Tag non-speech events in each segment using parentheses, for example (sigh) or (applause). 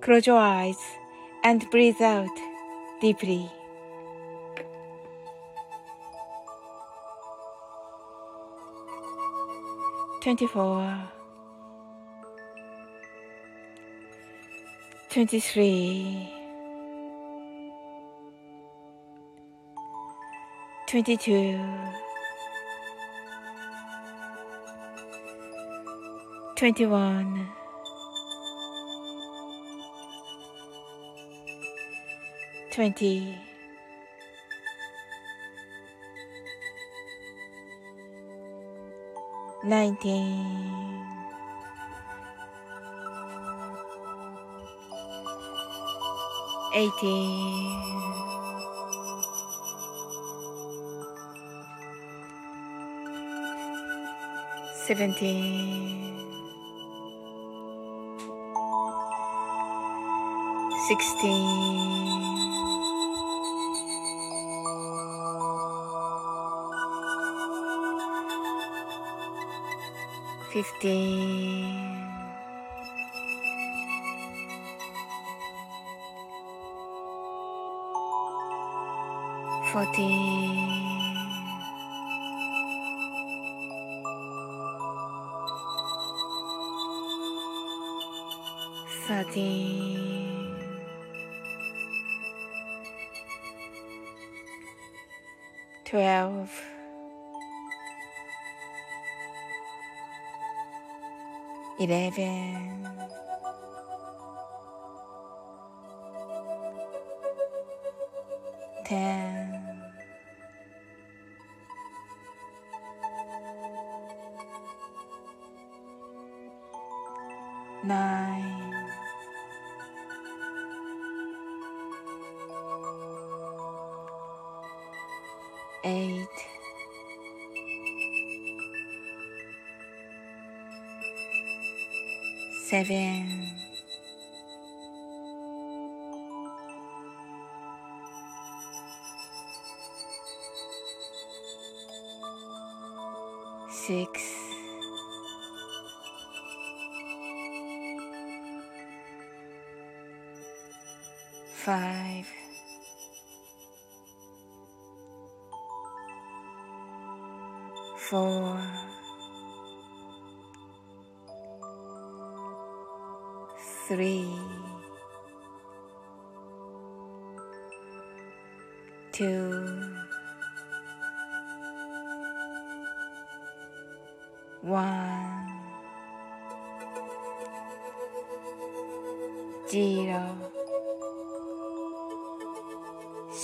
Close your eyes and breathe out deeply. Twenty-four, twenty-three, twenty-two, twenty-one. 20 19 18 17 16 fifteen, fourteen, thirteen, twelve. Eleven, ten, nine, 那边。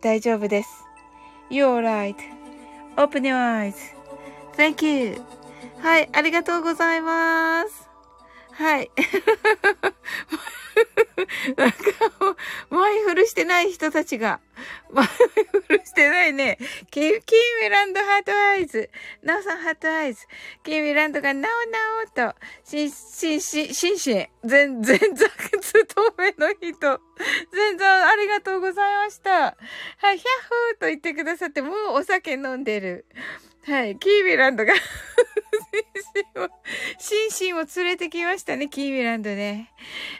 大丈夫です。 You're all right.Open your eyes.Thank you. はい、ありがとうございます。はい。(laughs) なんかもう、マイフルしてない人たちが、マイフルしてないね。キー、キーミランド heart eyes。ナオさん heart eyes。キーミランドがナオナオと、しん、しん、しん、しんしん。全、全然、勤めの人。全然ありがとうございました。はい、ヒャッホーと言ってくださって、もうお酒飲んでる。はい、キーミランドがシンシンを連れてきましたね、キーミランドね。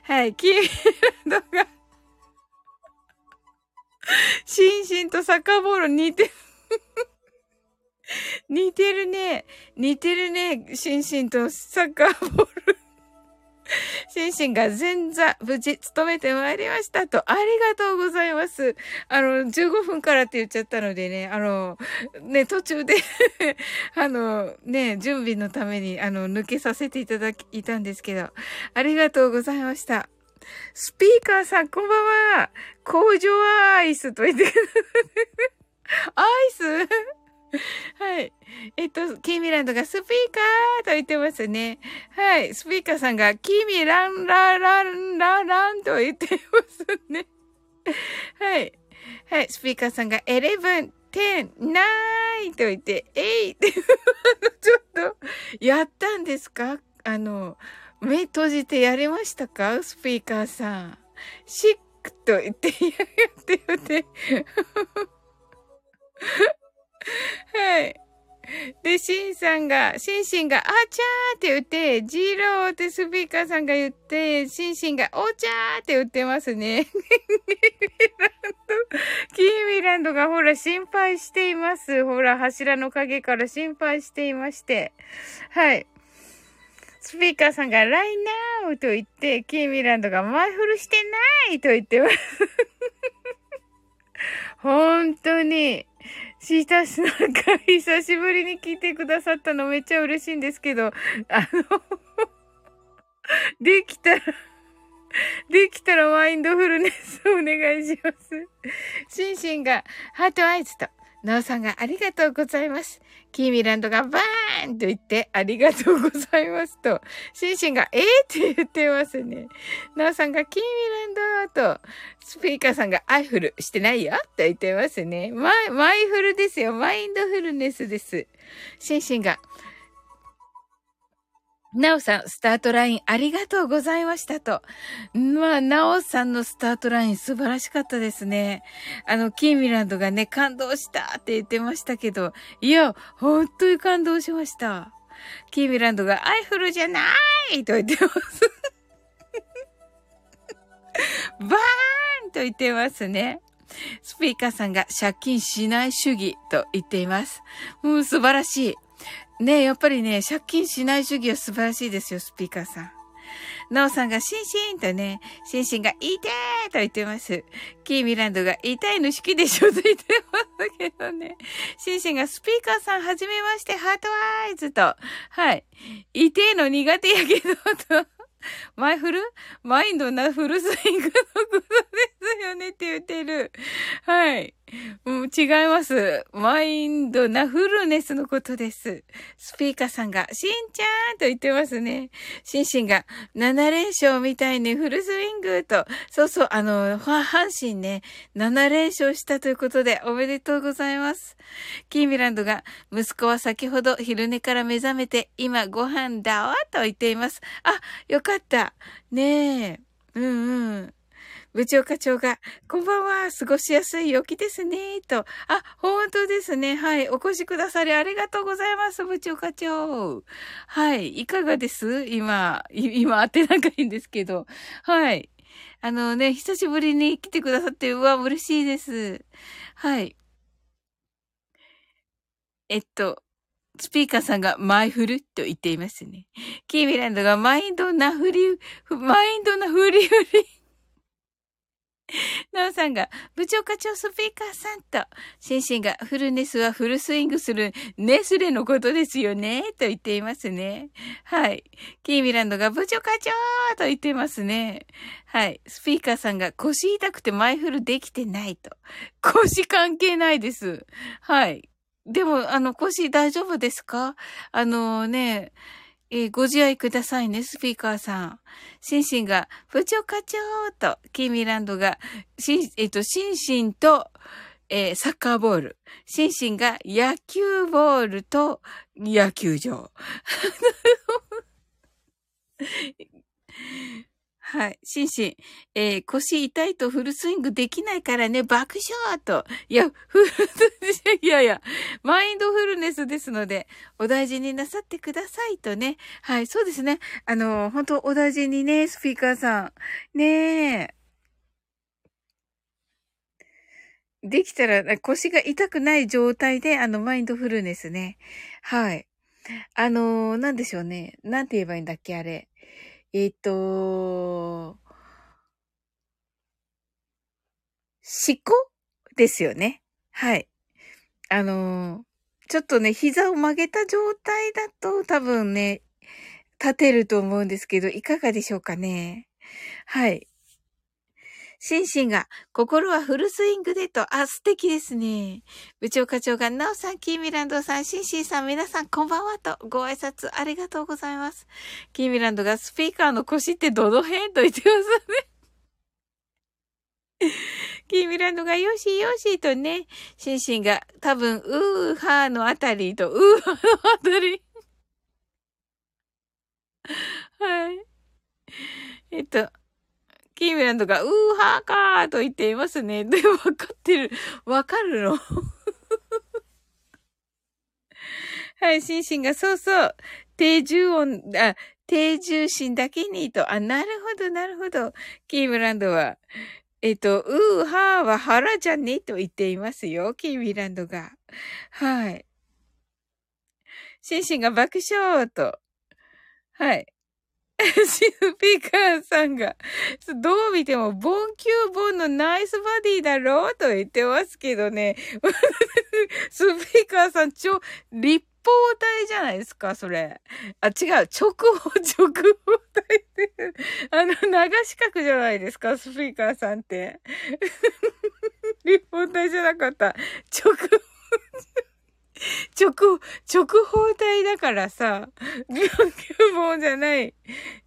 はい、キーミランドが (laughs) シンシンとサッカーボール似てる似てるね。似てるね。シンシンとサッカーボールシンシンが前座無事務めてまいりましたと、ありがとうございます。あの、15分からって言っちゃったのでね、あの、ね、途中で (laughs) あの、ね、準備のために、あの、抜けさせていただき、いたんですけど、ありがとうございました。スピーカーさん、こんばんは。工場アイスと言って。アイス？はい。えっと、キーミランドがスピーカーと言ってますね。はい。スピーカーさんが、キーミランラランラランと言ってますね。はい。はい。スピーカーさんが、エレブン、テン、ナイと言って、エイって (laughs) ちょっと、やったんですか？あの、目閉じてやりましたか？スピーカーさん。シックと言って、やってよって。(laughs) はい。で、シンさんが、シンシンが、あちゃーって言って、ジーローってスピーカーさんが言って、シンシンが、おちゃーって言ってますね。キーミランド、キーミランドがほら心配しています。ほら、柱の影から心配していまして。はい。スピーカーさんが、ライナーと言って、キーミランドが、マイフルしてないと言ってます。(laughs) 本当に。シータスなんか久しぶりに聞いてくださったのめっちゃ嬉しいんですけど、あの (laughs) できたらできたらマインドフルネスお願いします。シンシンがハートアイズと、なおさんがありがとうございます。キーミランドがバーンと言ってありがとうございますと、シンシンがえーって言ってますね。なおさんがキーミランドと、スピーカーさんがアイフルしてないよって言ってますね。マイ、マイフルですよ。マインドフルネスです。シンシンが、なおさん、スタートラインありがとうございましたと。まあ、なおさんのスタートライン素晴らしかったですね。あの、キーミランドがね、感動したって言ってましたけど、いや、本当に感動しました。キーミランドがアイフルじゃないと言ってます。(laughs) バーンと言ってますね。スピーカーさんが借金しない主義と言っています。もう素晴らしい。ねやっぱりね、借金しない主義は素晴らしいですよ、スピーカーさん。なおさんがシンシンとね、シンシンがいてと言ってます。キーミランドが痛いの好きでしょと言ってますけどね。シンシンがスピーカーさんはじめまして、ハートワイズと。はい。痛いの苦手やけど、と。マイフルマインドなフルスイングのことですよねって言ってる。はい。う、違います。マインドなフルネスのことです。スピーカーさんが、しんちゃんと言ってますね。シンシンが、7連勝みたいにフルスイングと、そうそう、あの、阪神ね、7連勝したということで、おめでとうございます。キーミランドが、息子は先ほど昼寝から目覚めて、今ご飯だわと言っています。あ、よかった。ねえ。うんうん。部長課長が、こんばんは、過ごしやすい陽気ですね、と。あ、本当ですね。はい。お越しくださりありがとうございます、部長課長。はい。いかがです？今、(laughs) 今、当て仲いいんですけど。はい。あのね、久しぶりに来てくださって、うわ、嬉しいです。はい。えっと、スピーカーさんがマイフルと言っていますね。キーミランドがマインドなフリ、マインドなフリフリ。(laughs) なおさんが、部長課長スピーカーさんと、シンシンが、フルネスはフルスイングするネスレのことですよね、と言っていますね。はい。キーミランドが、部長課長と言ってますね。はい。スピーカーさんが、腰痛くて前フルできてないと。腰関係ないです。はい。でも、あの、腰大丈夫ですか？あのね、えー、ご自愛くださいね、スピーカーさん。シンシンが、部長課長と、キーミランドが、シン、えっ、ー、と、シンシンと、えー、サッカーボール。シンシンが野球ボールと野球場。はい。シンシン、えー、腰痛いとフルスイングできないからね、爆笑と。いや、フル、(laughs) いやいや、マインドフルネスですので、お大事になさってくださいとね。はい、そうですね。あの、本当お大事にね、スピーカーさん。ねえ。できたら腰が痛くない状態で、あの、マインドフルネスね。はい。あの、なんでしょうね。なんて言えばいいんだっけ、あれ。えっ、と、思考ですよね。はい。あのちょっとね、膝を曲げた状態だと多分ね、立てると思うんですけど、いかがでしょうかね。はい。シンシンが、心はフルスイングでと、あ、素敵ですね。部長課長が、ナオさん、キーミランドさん、シンシンさん、皆さん、こんばんはと、ご挨拶ありがとうございます。キーミランドが、スピーカーの腰ってどの辺と言ってますね。(laughs) キーミランドが、よしよしとね、シンシンが、多分、ウーハーのあたりと、ウーハーのあたり。(laughs) はい。えっと、キーミランドが、ウーハーかーと言っていますね。(laughs) で、わかってる。わかるの？(laughs) はい、シンシンが、そうそう。低重音、あ、低重心だけにと。あ、なるほど、なるほど。キームランドは、えっと、ウーハーは腹じゃねと言っていますよ。キーミランドが。はい。シンシンが爆笑と。はい。(laughs) シフピーカーさんが、どう見ても、ボンキューボンのナイスバディだろうと言ってますけどね。(laughs) スピーカーさん、超、立方体じゃないですか、それ。あ、違う、直方、(laughs) 直方体って、あの、長四角じゃないですか、スピーカーさんって。立方体じゃなかった。直方。直、直方体だからさ、9本じゃない、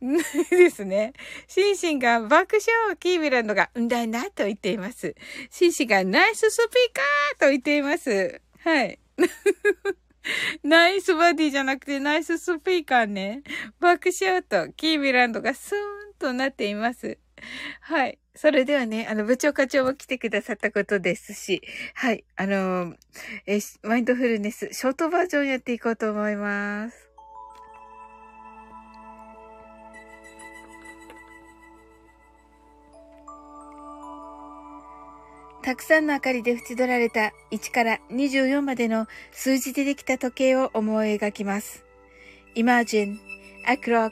ないですね。シンシンが爆笑、キービランドが、うんだいなと言っています。シンシンがナイススピーカーと言っています。はい。(laughs) ナイスバディじゃなくてナイススピーカーね。爆笑とキービランドがスーンとなっています。(laughs) はい。それではね、あの、部長課長も来てくださったことですし、はい、あのえマインドフルネス、ショートバージョンやっていこうと思います。たくさんの明かりで縁取られた1から24までの数字でできた時計を思い描きます。Imagine a clock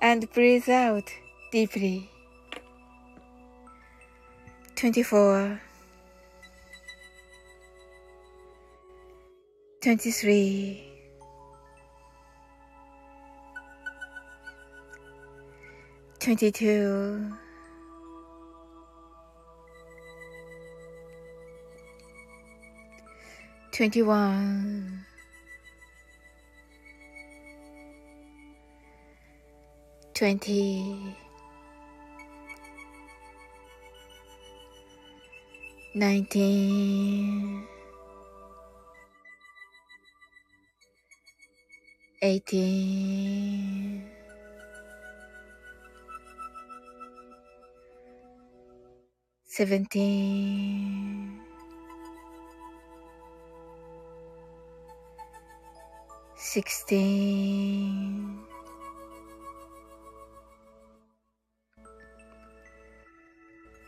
and breathe out deeply. 24 23 22 21 20 nineteen, eighteen, seventeen, sixteen,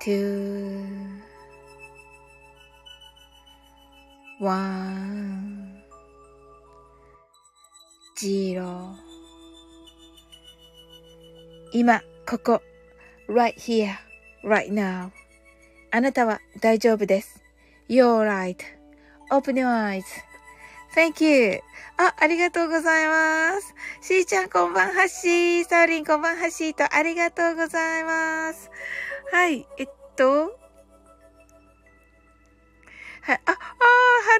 two, one, zero 今、ここ、right here, right now. あなたは大丈夫です。You're right.Open your eyes.Thank you. あ、ありがとうございます。しーちゃんこんばんはっしー。サオリンこんばんはっしーとありがとうございます。はい、えっと。はい、あ、あー、ハ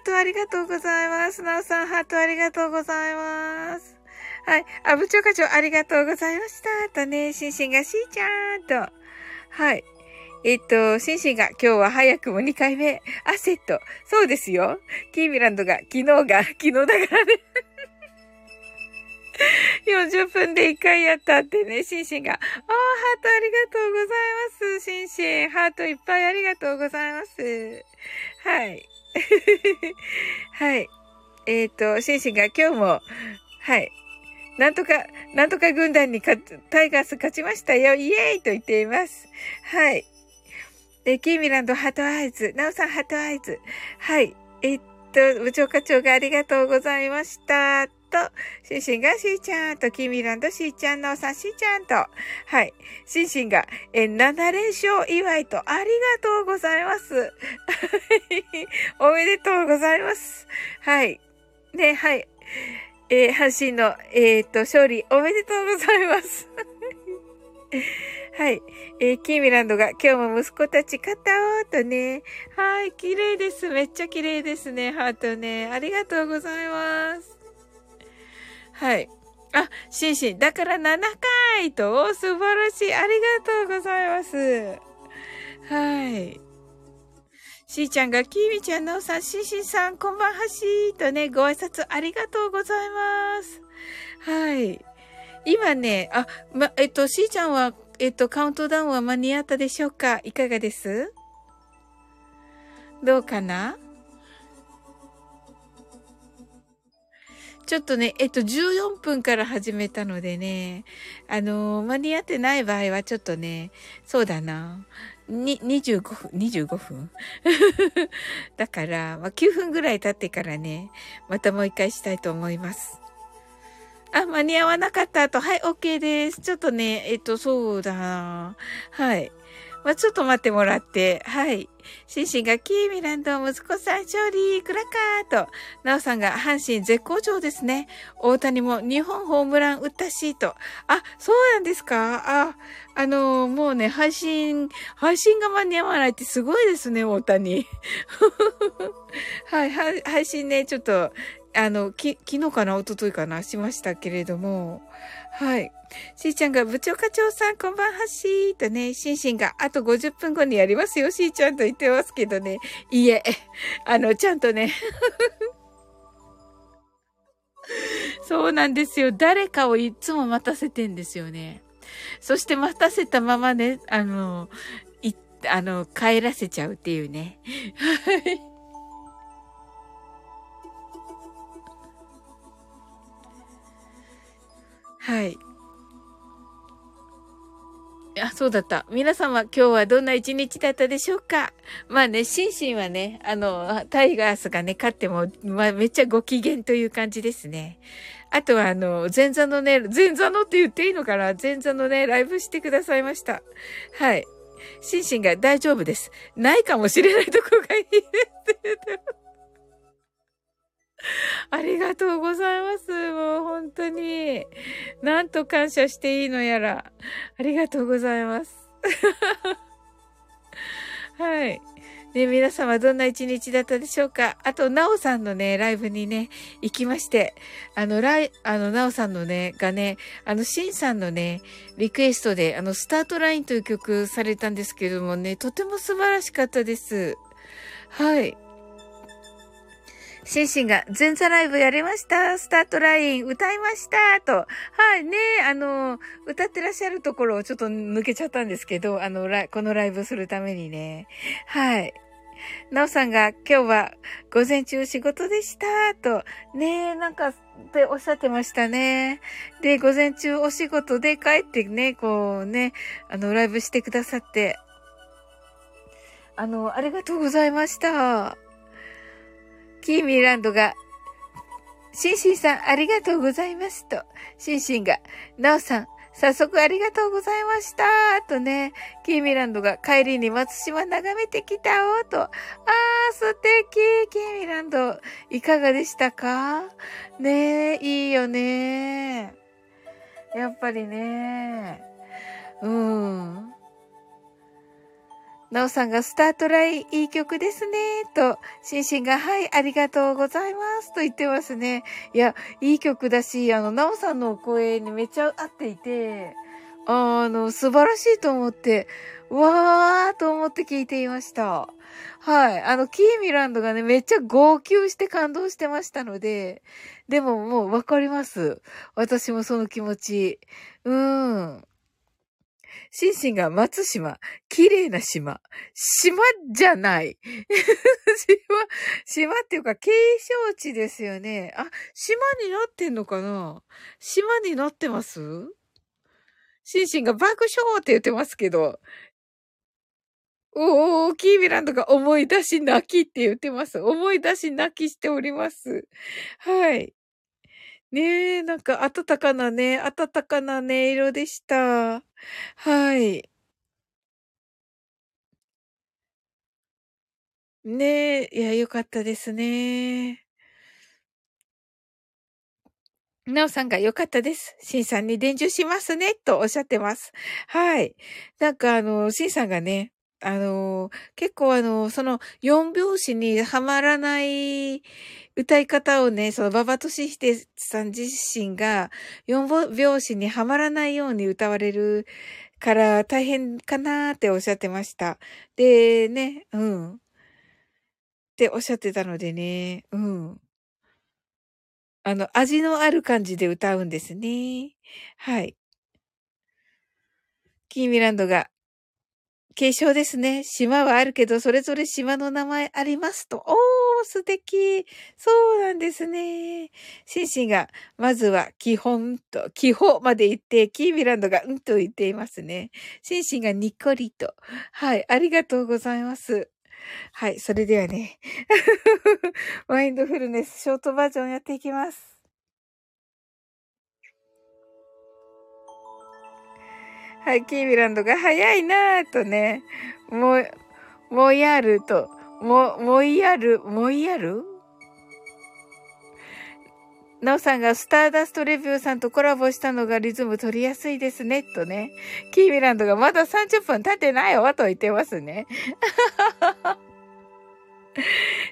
ートありがとうございます。なおさん、ハートありがとうございます。はい。あ、部長課長ありがとうございました。とね、シンシンがしーちゃんと。はい。えっと、シンシンが今日は早くも2回目。あ、セット。そうですよ。キーミランドが昨日が、昨日だからね。40分で1回やったってね、シンシンが。あー、ハートありがとうございます。シンシン。ハートいっぱいありがとうございます。はい。(laughs) はい。えっ、と、シンシンが今日も、はい。なんとか、なんとか軍団に勝タイガース勝ちましたよ。イエーイと言っています。はい。で、キーミランドハートアイズ。ナオさんハートアイズ。はい。えっと、部長課長がありがとうございました。と、シンシンがシーちゃんと、キーミランドシーちゃん、ナオさんシーちゃんと。はい。シンシンが、え、7連勝祝いと、ありがとうございます。(laughs) おめでとうございます。はい。ね、はい。えー阪神の、えっ、と、勝利おめでとうございます。はい。えーキーミランドが今日も息子たち勝ったおーとね。はい、綺麗です。めっちゃ綺麗ですね。ハートね。ありがとうございます。はい。あ、シンシン、だから7回と、お素晴らしい。ありがとうございます。はい。しーちゃんが、きみちゃんのおさん、しんしんさん、こんばんはしーとね、ご挨拶ありがとうございます。はい。今ね、あ、ま、えっと、しーちゃんは、えっと、カウントダウンは間に合ったでしょうか？いかがです？どうかな？ちょっとね、えっと、14分から始めたのでね、あのー間に合ってない場合はちょっとね、そうだな。に、25分、25分 (laughs) だから、まあ、9分ぐらい経ってからね、またもう一回したいと思います。あ、間に合わなかった後、はい、OK です。ちょっとね、えっと、そうだな。はい。まあ、ちょっと待ってもらって、はい。シンシンがキーミランド、息子さん勝利、クラッカーと、ナオさんが阪神絶好調ですね。大谷も2本ホームラン打ったし、と。あ、そうなんですか？あ、あのもうね、配信、配信が間に合わないってすごいですね、大谷。(laughs) はい、はい、配信ね、ちょっと、あの、き、昨日かな、一昨日かな、しましたけれども、はい。しーちゃんが、部長課長さん、こんばんはしーとね、しんしんが、あと50分後にやりますよ、しーちゃんと言ってますけどね。いいえ、(laughs) あの、ちゃんとね、(laughs) そうなんですよ。誰かをいつも待たせてんですよね。そして待たせたままね、あの、い、あの、帰らせちゃうっていうね。はい。はい。あ、そうだった。皆様、今日はどんな一日だったでしょうか？まあね、シンシンはね、あの、タイガースがね、勝っても、まあ、めっちゃご機嫌という感じですね。あとは、あの、前座のね、前座のって言っていいのかな？前座のね、ライブしてくださいました。はい。シンシンが大丈夫です。ないかもしれないとこがいいって言って。(laughs) ありがとうございます。もう本当に。なんと感謝していいのやら。ありがとうございます。(laughs) はい。ね、皆様どんな一日だったでしょうかあと、なおさんのね、ライブにね、行きまして、あの、ライ、あの、なおさんのね、がね、あの、しんさんのね、リクエストで、あの、スタートラインという曲されたんですけどもね、とても素晴らしかったです。はい。シンシンが、前座ライブやりましたスタートライン歌いましたと。はい、ねあの、歌ってらっしゃるところをちょっと抜けちゃったんですけど、あの、このライブするためにね。はい。なおさんが、今日は午前中仕事でしたと。ねなんか、っておっしゃってましたね。で、午前中お仕事で帰ってね、こうね、あの、ライブしてくださって、あの、ありがとうございました。キーミランドが、シンシンさんありがとうございますと、シンシンが、ナオさん、早速ありがとうございましたとね、キーミランドが帰りに松島眺めてきたおと、あー、素敵。キーミランド、いかがでしたか？ねえ、いいよね。やっぱりね。うん。なおさんがスタートラインいい曲ですね、と、シンシンが、はい、ありがとうございます、と言ってますね。いや、いい曲だし、あの、なおさんの声にめっちゃ合っていて、あの、素晴らしいと思って、わーと思って聞いていました。はい。あの、キーミランドがね、めっちゃ号泣して感動してましたので、でももうわかります。私もその気持ち。うん。シンシンが松島、綺麗な島。島じゃない。(laughs) 島、島っていうか、景勝地ですよね。あ、島になってんのかな？島になってます？シンシンが爆笑って言ってますけど。おー、キービランドが思い出し泣きって言ってます。思い出し泣きしております。はい。ねえ、なんか暖かなね、暖かな音色でした。はい。ねえ、いや、よかったですね。なおさんが良かったです。シンさんに伝授しますね、とおっしゃってます。はい。なんかあの、シンさんがね、あの、結構あの、その4拍子にはまらない歌い方をね、そのババトシヒデさん自身が4拍子にはまらないように歌われるから大変かなーっておっしゃってました。で、ね、うん。っておっしゃってたのでね、うん。あの、味のある感じで歌うんですね。はい。キーミランドが、継承ですね。島はあるけど、それぞれ島の名前ありますと。おー、素敵。そうなんですね。シンシンが、まずは基本と、基本まで言って、キーミランドがうんと言っていますね。シンシンがにっこりと。はい、ありがとうございます。はい、それではね。(laughs) マインドフルネスショートバージョンやっていきます。はい、キーミランドが早いなぁとね、も、もやると、も、もいやる、もいやる？なおさんがスターダストレビューさんとコラボしたのがリズム取りやすいですね、とね。キーミランドがまだ30分経ってないわ、と言ってますね。(laughs)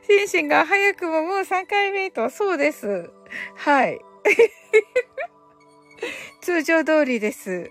シンシンが早くももう3回目と、そうです。はい。(laughs) 通常通りです。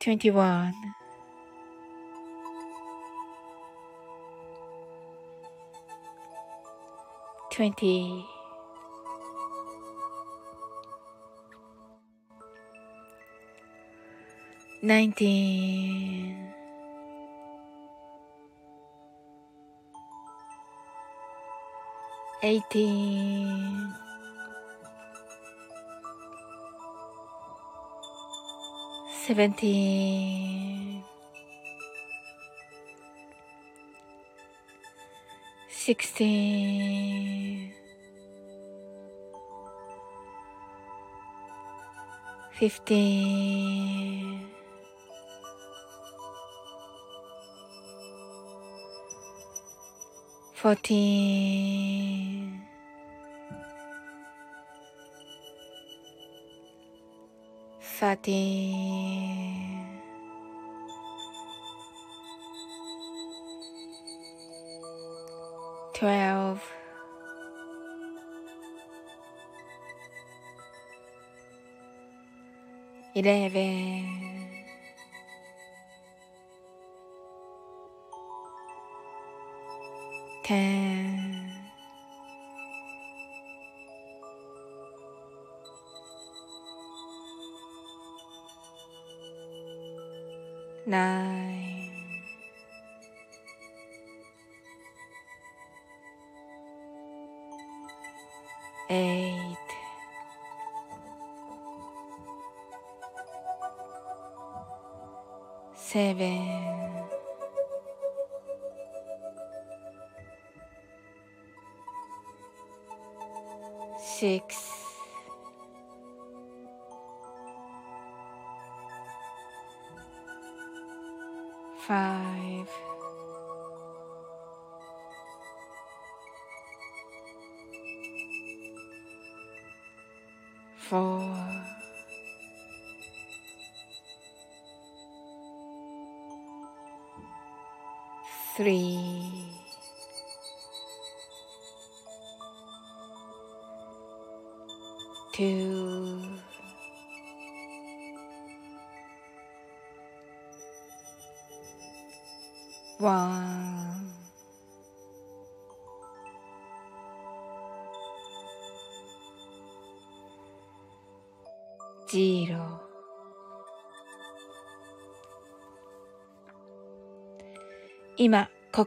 21 20 19 18 seventeen, sixteen, fifteen, fourteen. devagar. Twelve, eleven, ten. na five, four, three,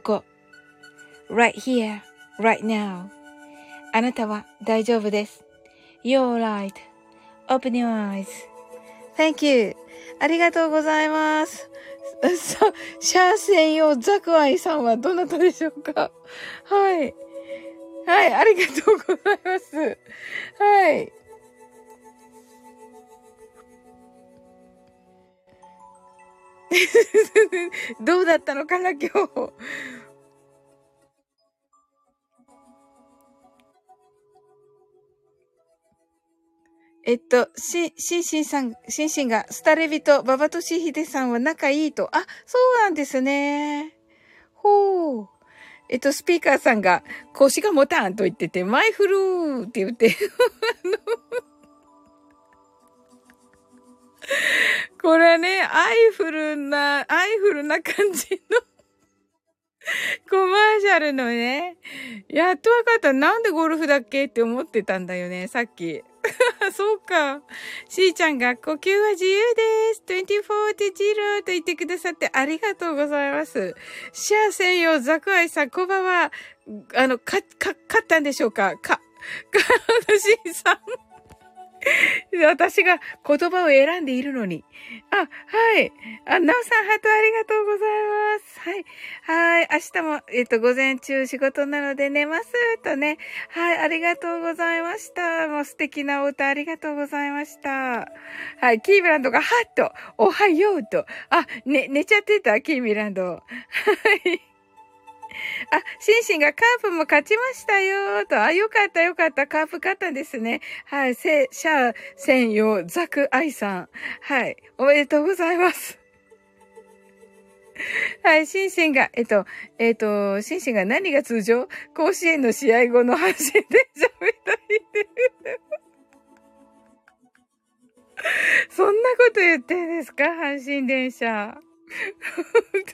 ここ。right here, right now. あなたは大丈夫です。You're right. Open your eyes. Thank you. ありがとうございます。(laughs) さ、シャー専用ザクアイさんはどなたでしょうか？(laughs) はい。はい、ありがとうございます。はい。(laughs) どうだったのかな、今日。えっと、し、しんしんさん、しんしんが、スタレビとババトシヒデさんは仲いいと。あ、そうなんですね。ほう。えっと、スピーカーさんが、腰が持たんと言ってて、マイフルーって言って、(laughs) これね、アイフルな、アイフルな感じの (laughs) コマーシャルのね、やっとわかった。なんでゴルフだっけって思ってたんだよね、さっき。(laughs) そうか。しーちゃんが呼吸は自由です。24でジローと言ってくださってありがとうございます。シャー専用ザクアイさん、コバは、あの、か、か、勝ったんでしょうか？か、か、しーさん。(laughs) 私が言葉を選んでいるのに。あ、はい。あ、なおさん、ハートありがとうございます。はい。はい。明日も、えっと、午前中仕事なので寝ます。とね。はい。ありがとうございました。もう素敵なお歌ありがとうございました。はい。キーブランドがハッと、おはようと。あ、ね、寝ちゃってた、キーミランド。はい。あ、シンシンがカープも勝ちましたよと。あ、よかったよかった。カープ勝ったんですね。はい。せ、シャー専用ザクアイさん。はい。おめでとうございます。(laughs) はい、シンシンが、えっと、えっと、シンシンが何が通常？甲子園の試合後の配信で (laughs) 喋ったりてそんなこと言ってんですか？阪神電車。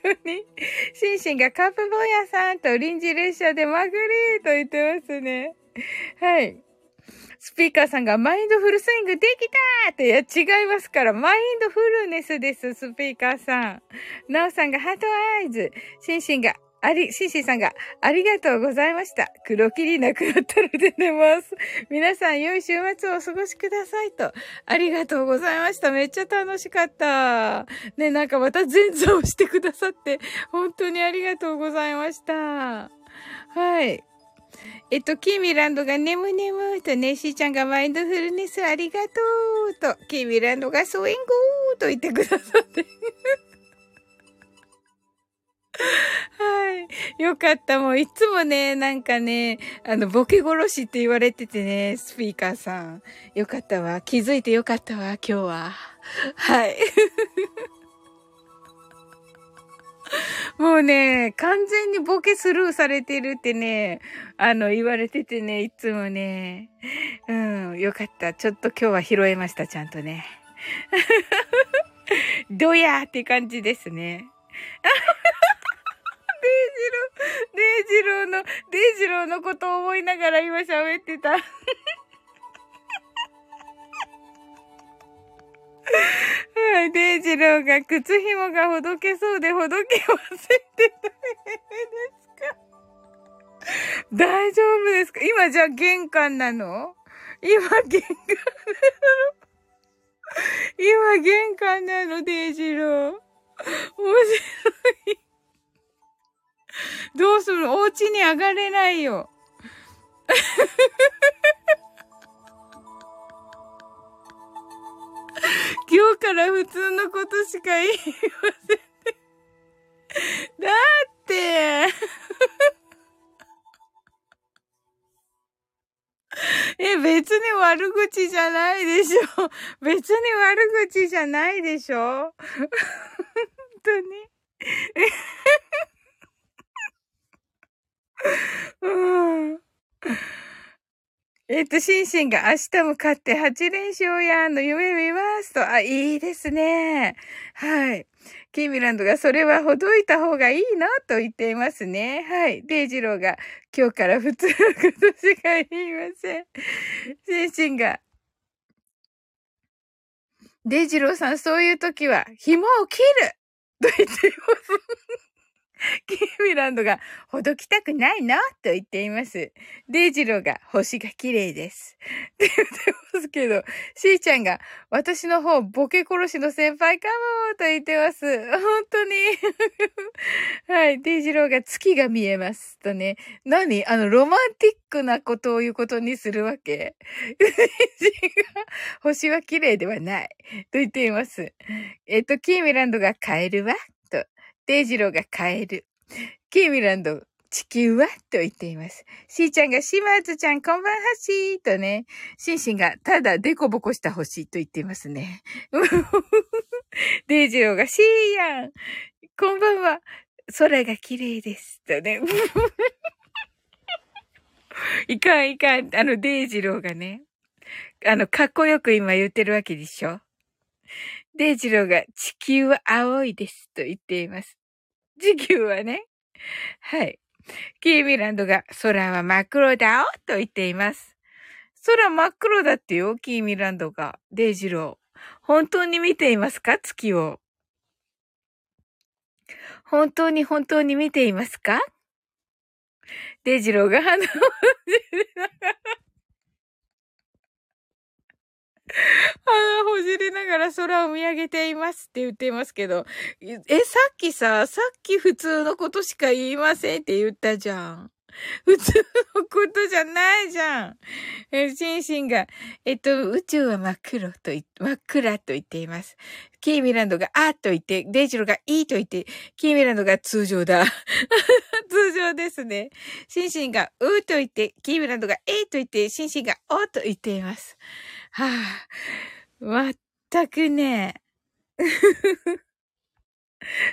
本当に。シンシンがカップ坊やさんと臨時列車でまぐりと言ってますね。はい。スピーカーさんがマインドフルスイングできたって、いや、違いますから、マインドフルネスです、スピーカーさん。ナオさんがハートアイズ。シンシンがあり、シンシンさんが、ありがとうございました。黒霧なくなったので寝ます。皆さん、良い週末をお過ごしくださいと。ありがとうございました。めっちゃ楽しかった。ね、なんかまた前座をしてくださって、本当にありがとうございました。はい。えっと、キーミランドが眠眠とね、しーちゃんがマインドフルネスありがとうと、キーミランドがソーイングーと言ってくださって。はい。よかった。もういつもね、なんかね、あの、ボケ殺しって言われててね、スピーカーさん。よかったわ。気づいてよかったわ、今日は。はい。もうね、完全にボケスルーされてるってね、あの、言われててね、いつもね。うん、よかった。ちょっと今日は拾えました、ちゃんとね。(laughs) どやーって感じですね。デイジロー、デイジローの、デイジローのことを思いながら今喋ってた。デイジローが靴紐がほどけそうでほどけ忘れてたですか？大丈夫ですか？今じゃあ玄関なの？今玄関なの？今玄関なの、デイジロー。面白い。(laughs) どうする？お家に上がれないよ。(laughs) 今日から普通のことしか言いません、だって (laughs) え、別に悪口じゃないでしょ。別に悪口じゃないでしょ。本当に。(laughs) えっと、シンシンが明日も勝って8連勝やんの夢見ますと。あ、いいですね。はい。キーミランドがそれはほどいた方がいいのと言っていますね。はい。デイジローが今日から普通のことしか言いません。シンシンがデイジローさんそういう時は紐を切ると言っています。(laughs) キーミランドが、ほどきたくないの？と言っています。デイジローが、星が綺麗です。って言ってますけど、シーちゃんが、私の方、ボケ殺しの先輩かもと言ってます。本当に。(laughs) はい。デイジローが、月が見えます。とね。何？あの、ロマンティックなことを言うことにするわけ。デイジが、星は綺麗ではない。と言っています。えっと、キーミランドが、カエルは？デイジローがカエル。キーミランド、地球は？と言っています。シーちゃんがシマーズちゃんこんばんはしーとね、シンシンがただデコボコした星と言っていますね。デイジローがシーやんこんばんは空が綺麗です。とね。いかんいかん。あの、デイジローがね、あの、かっこよく今言ってるわけでしょ。デイジローが地球は青いですと言っています。地球はね。はい。キーミランドが空は真っ黒だおと言っています。空真っ黒だってよ、キーミランドが。デイジロー。本当に見ていますか？月を。本当に本当に見ていますか？デイジローが鼻をじりながら。じりながら空を見上げていますって言っていますけど、え、さっきさ、さっき普通のことしか言いませんって言ったじゃん。普通のことじゃないじゃん。え、シンシンが、えっと、宇宙は真っ黒と真っ暗と言っています。キーミランドがあと言って、デイジロがいいと言って、キーミランドが通常だ。(laughs) 通常ですね。シンシンがうと言って、キーミランドがえと言って、シンシンがおと言っています。はあ、まったくね。(laughs)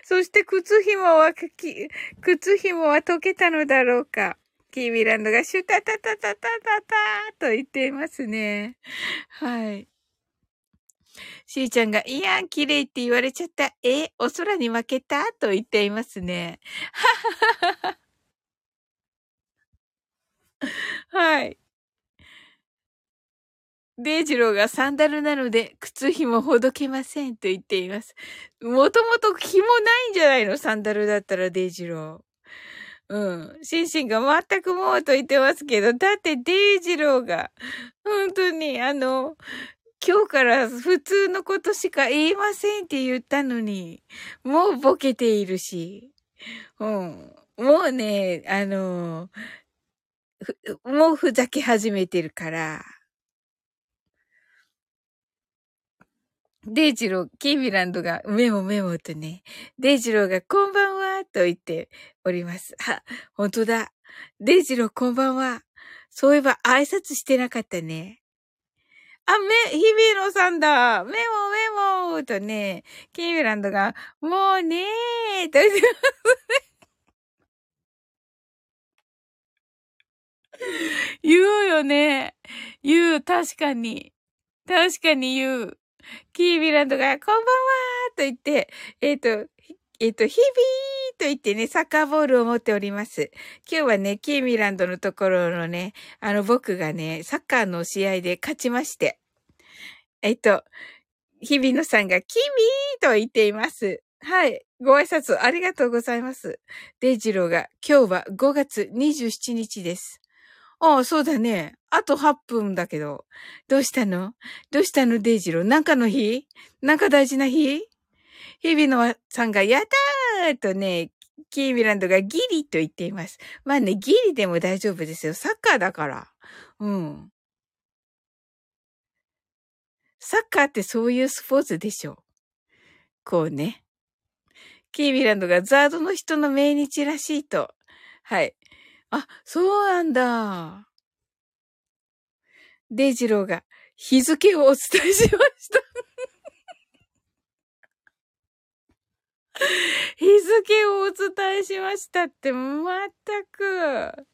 そして靴紐は、靴紐は溶けたのだろうか。キーミランドがシュタタタタタタタと言っていますね。はい。しーちゃんが、いやん、綺麗って言われちゃった。え、お空に負けた？と言っていますね。はははは。はい。デイジローがサンダルなので靴紐ほどけませんと言っています。もともと紐ないんじゃないの？サンダルだったらデイジロー。うん。シンシンが全くもうと言ってますけど、だってデイジローが、本当にあの、今日から普通のことしか言いませんって言ったのに、もうボケているし、うん。もうね、あの、もうふざけ始めてるから、デイジロー、キーミランドがメモメモとね、デイジローがこんばんはと言っております。あ、本当だ。デイジローこんばんは。そういえば挨拶してなかったね。あ、め、日比野さんだ。メモメモとね、キーミランドが、もうねーと言ってます言うよね。言う、確かに。確かに言う。(laughs) キービランドが、こんばんはと言って、えっ、ー、と、えっ、ー、と、日々と言ってね、サッカーボールを持っております。今日はね、キーミランドのところのね、あの僕がね、サッカーの試合で勝ちまして。えっ、と、日比野さんが、キミーと言っています。はい。ご挨拶ありがとうございます。デイジローが、今日は5月27日です。ああ、そうだね。あと8分だけど。どうしたの？どうしたのデイジロー？なんかの日？なんか大事な日？日々のさんが、やったーとね、キーミランドがギリと言っています。まあね、ギリでも大丈夫ですよ。サッカーだから。うん。サッカーってそういうスポーツでしょ。こうね。キーミランドがザードの人の命日らしいと。はい。あ、そうなんだ。デイジローが日付をお伝えしました。(laughs) 日付をお伝えしましたって、まったく。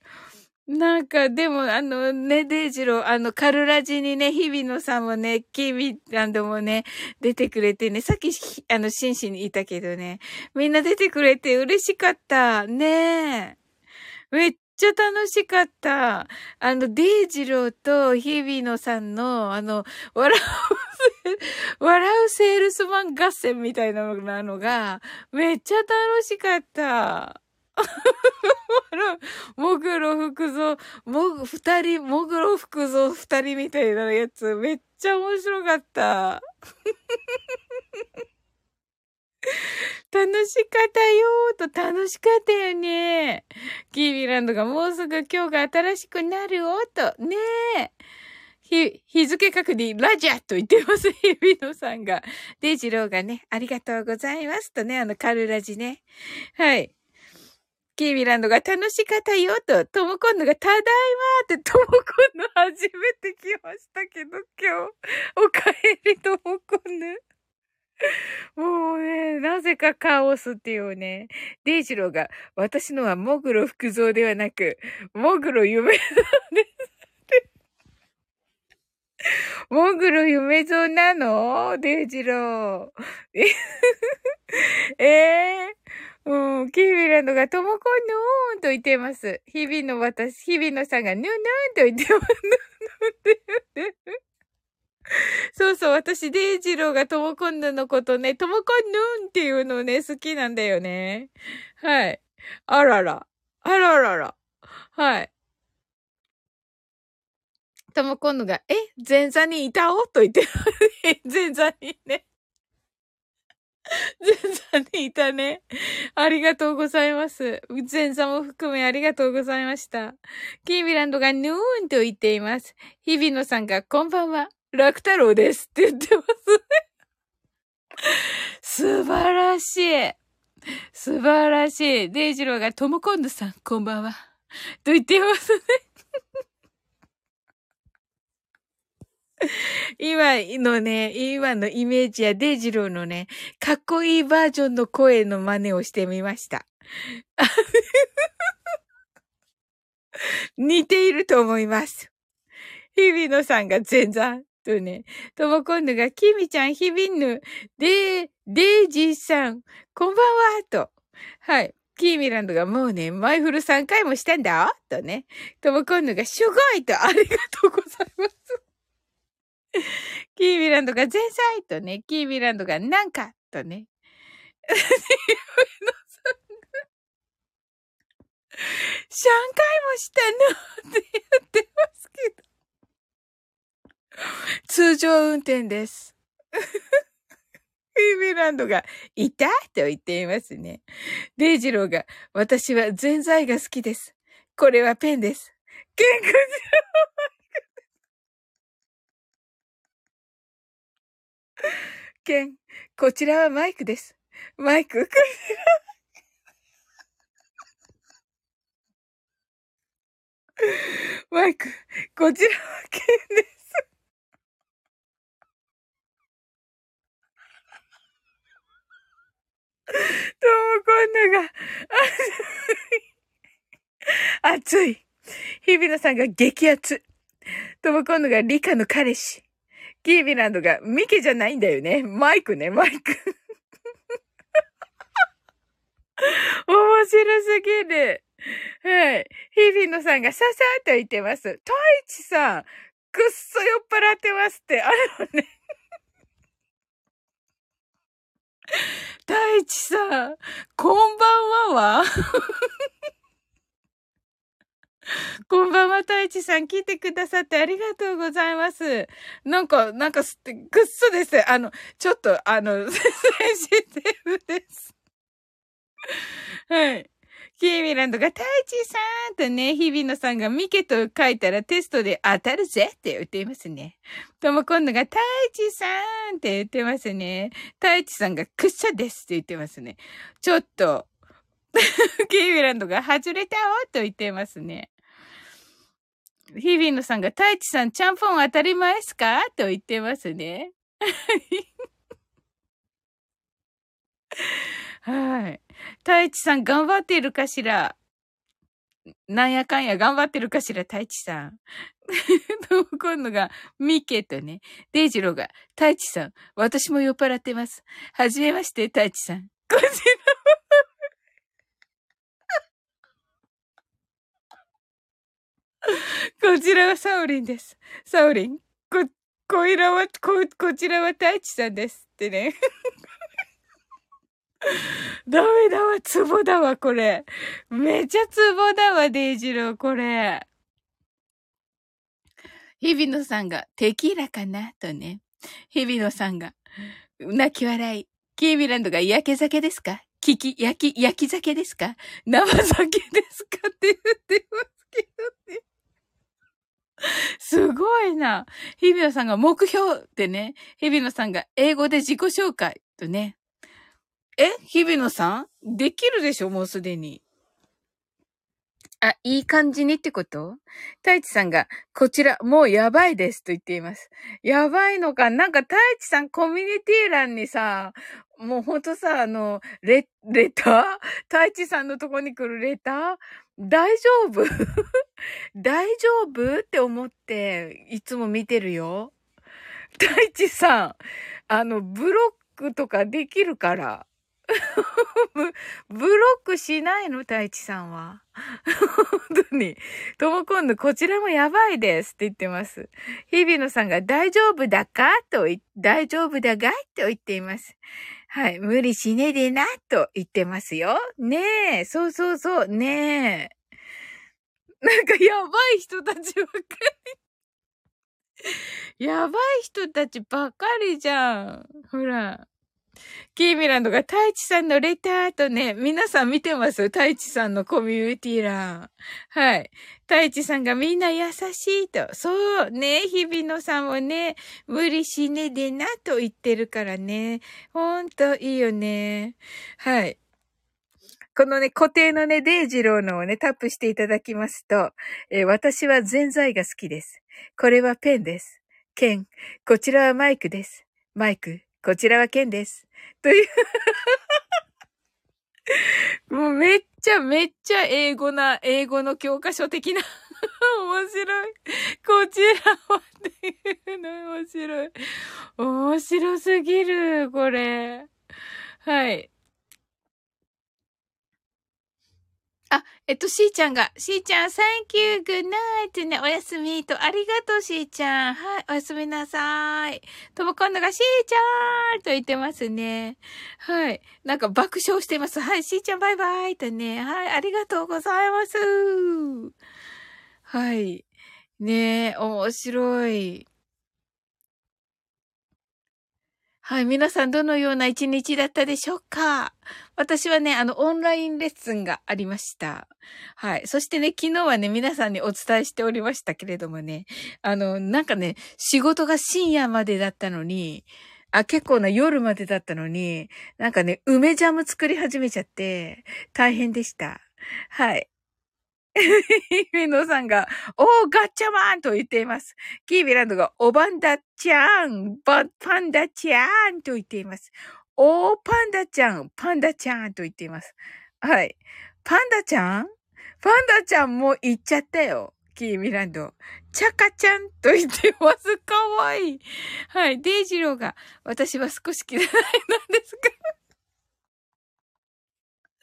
なんか、でも、あのね、デイジロー、あの、カルラジにね、日比野さんもね、キービランドもね、出てくれてね、さっき、あの、紳士にいたけどね、みんな出てくれて嬉しかった。ねえ。めっちゃ楽しかった。あの、デイジローと日比野さんの、あの、笑う、(laughs) 笑うセールスマン合戦みたいなのが、めっちゃ楽しかった。(laughs) もぐろ福蔵、もぐ、二人、もぐろ福蔵二人みたいなやつ、めっちゃ面白かった。(laughs) 楽しかったよーと楽しかったよね。キービランドがもうすぐ今日が新しくなるおと。ねえ。日、日付確認、ラジャーと言ってます、(laughs) 日比野さんが。デイジローがね、ありがとうございますとね、あの、カルラジね。はい。キービランドが楽しかったよと、ともこんのがただいまって、ともこんの初めて来ましたけど、今日、おかえりともこんぬ。(laughs) もうね、なぜかカオスっていうね。デイジローが、私のはモグロ福蔵ではなく、モグロ夢蔵です。(laughs) モグロ夢蔵なの？デイジロー。ええー、うん、キービランドがともこんぬーんと言ってます。日々の私、日々のさんがぬぬーんと言ってます。(laughs) そうそう、私、デイジローがトモコンヌのことね、トモコンヌンっていうのね、好きなんだよね。はい。あらら。あららら。はい。とも今度が、え、前座にいた？おと言って、(laughs) 前座にね。(laughs) 前座にいたね。ありがとうございます。前座も含めありがとうございました。キービランドがヌーンと言っています。日比野さんがこんばんは。楽太郎ですって言ってますね (laughs) 素晴らしい。素晴らしい。デイジローがともこんどさん、こんばんは。と言ってますね。(laughs) 今のね、今のイメージやデイジローのね、かっこいいバージョンの声の真似をしてみました。(laughs) 似ていると思います。日比野さんが前座とね、ともこんぬが、きみちゃん、ひびんぬ、で、デイジーさん、こんばんは、と。はい。キーミランドがもうね、マイフル3回もしたんだとね。ともこんぬが、すごいと、ありがとうございます。キーミランドが前菜とね、キーミランドがなんかとね。(laughs) 3回もしたのって言ってますけど。(laughs) 通常運転です。フィービランドが、いたと言っていますね。デイジローが、私は全財が好きです。これはペンです。ケンクジロー。ケン、こちらはマイクです。マイク、こちら。マイク、こちらはケンです。ともこんなが、熱い。日比野さんが激熱。ともこんのが理科の彼氏。キービランドがミケじゃないんだよね。マイクね、マイク。(laughs) 面白すぎる。はい。日比野さんがささっと言ってます。トイチさん、くっそ酔っ払ってますって、あのね。太一さん、こんばんはわ。(laughs) こんばんは、太一さん。聞いてくださってありがとうございます。なんか、なんか、くっそです。あの、ちょっと、あの、(laughs) センシティブです。はい。キーミランドが、タイチさんとね、日比野さんがミケと書いたらテストで当たるぜって言っていますね。とも今度が、タイチさんって言ってますね。タイチさんが、クッシャですって言ってますね。ちょっと、(laughs) キーミランドが、外れたおと言ってますね。日比野さんが、タイチさん、ちゃんぽん当たり前ですかと言ってますね。はい。太一さん頑張っているかしら？なんやかんや頑張ってるかしら、太一さん。と、(laughs) 今度が、ミケとね、デイジローが、太一さん、私も酔っ払ってます。はじめまして、太一さん。こちらこちらはサオリンです。サオリン、こ、こいらは、こ、こちらは太一さんです。ってね。(laughs) ダメだわ、ツボだわ、これ。めちゃツボだわ、デイジロー、これ。日比野さんが、テキーラかな？とね。日比野さんが、泣き笑い。キービランドが、焼け酒ですか？キき、焼き、焼き酒ですか？生酒ですか？って言ってますけどね。すごいな。日比野さんが目標ってね。日比野さんが英語で自己紹介とね。え日比野さん？できるでしょ？もうすでに。あ、いい感じにってこと？太一さんが、こちら、もうやばいですと言っています。やばいのか？なんか太一さんコミュニティ欄にさ、もうほんとさ、あの、レ、レター？太一さんのとこに来るレター？大丈夫？(laughs) 大丈夫って思って、いつも見てるよ。太一さん、あの、ブロックとかできるから。(laughs) ブ、ロックしないの太一さんは。本当に。とも今度こちらもやばいですって言ってます。日比野さんが大丈夫だか？と大丈夫だが？いと言っています。はい。無理しねえでな？と言ってますよ。ねえ。そうそうそう。ねえ。なんかやばい人たちばっかり。やばい人たちばっかりじゃん。ほら。キーミランドが太一さんのレターとね、皆さん見てます？太一さんのコミュニティ欄。はい。太一さんがみんな優しいと。そうね、日比野さんもね、無理しねでなと言ってるからね。ほんといいよね。はい。このね、固定のね、デイジローのをね、タップしていただきますと、えー、私は全財が好きです。これはペンです。ケン。こちらはマイクです。マイク。こちらはケンです。という (laughs) もうめっちゃめっちゃ英語な、英語の教科書的な面白い。こちらはっていうの面白い。面白すぎる、これ。はい。あ、えっと、しーちゃんが、しーちゃん、サンキュー、グッナイトね、おやすみと、ありがとう、しーちゃん。はい、おやすみなさい。とも今度が、しーちゃんと言ってますね。はい。なんか爆笑してます。はい、しーちゃん、バイバイとね。はい、ありがとうございます。はい。ねえ、面白い。はい。皆さんどのような一日だったでしょうか？私はね、あの、オンラインレッスンがありました。はい。そしてね、昨日はね、皆さんにお伝えしておりましたけれどもね、あの、なんかね、仕事が深夜までだったのに、あ、結構な夜までだったのに、なんかね、梅ジャム作り始めちゃって、大変でした。はい。(laughs) 姫野さんが、おー、ガッチャマンと言っています。キービランドが、おばんだちゃーん、ば、パンダちゃーんと言っています。おー、パンダちゃん、パンダちゃんと言っています。はい。パンダちゃん？パンダちゃんも言っちゃったよ。キーミランド。チャカちゃんと言ってます。かわいい。はい。デイジローが、私は少し嫌いなんですか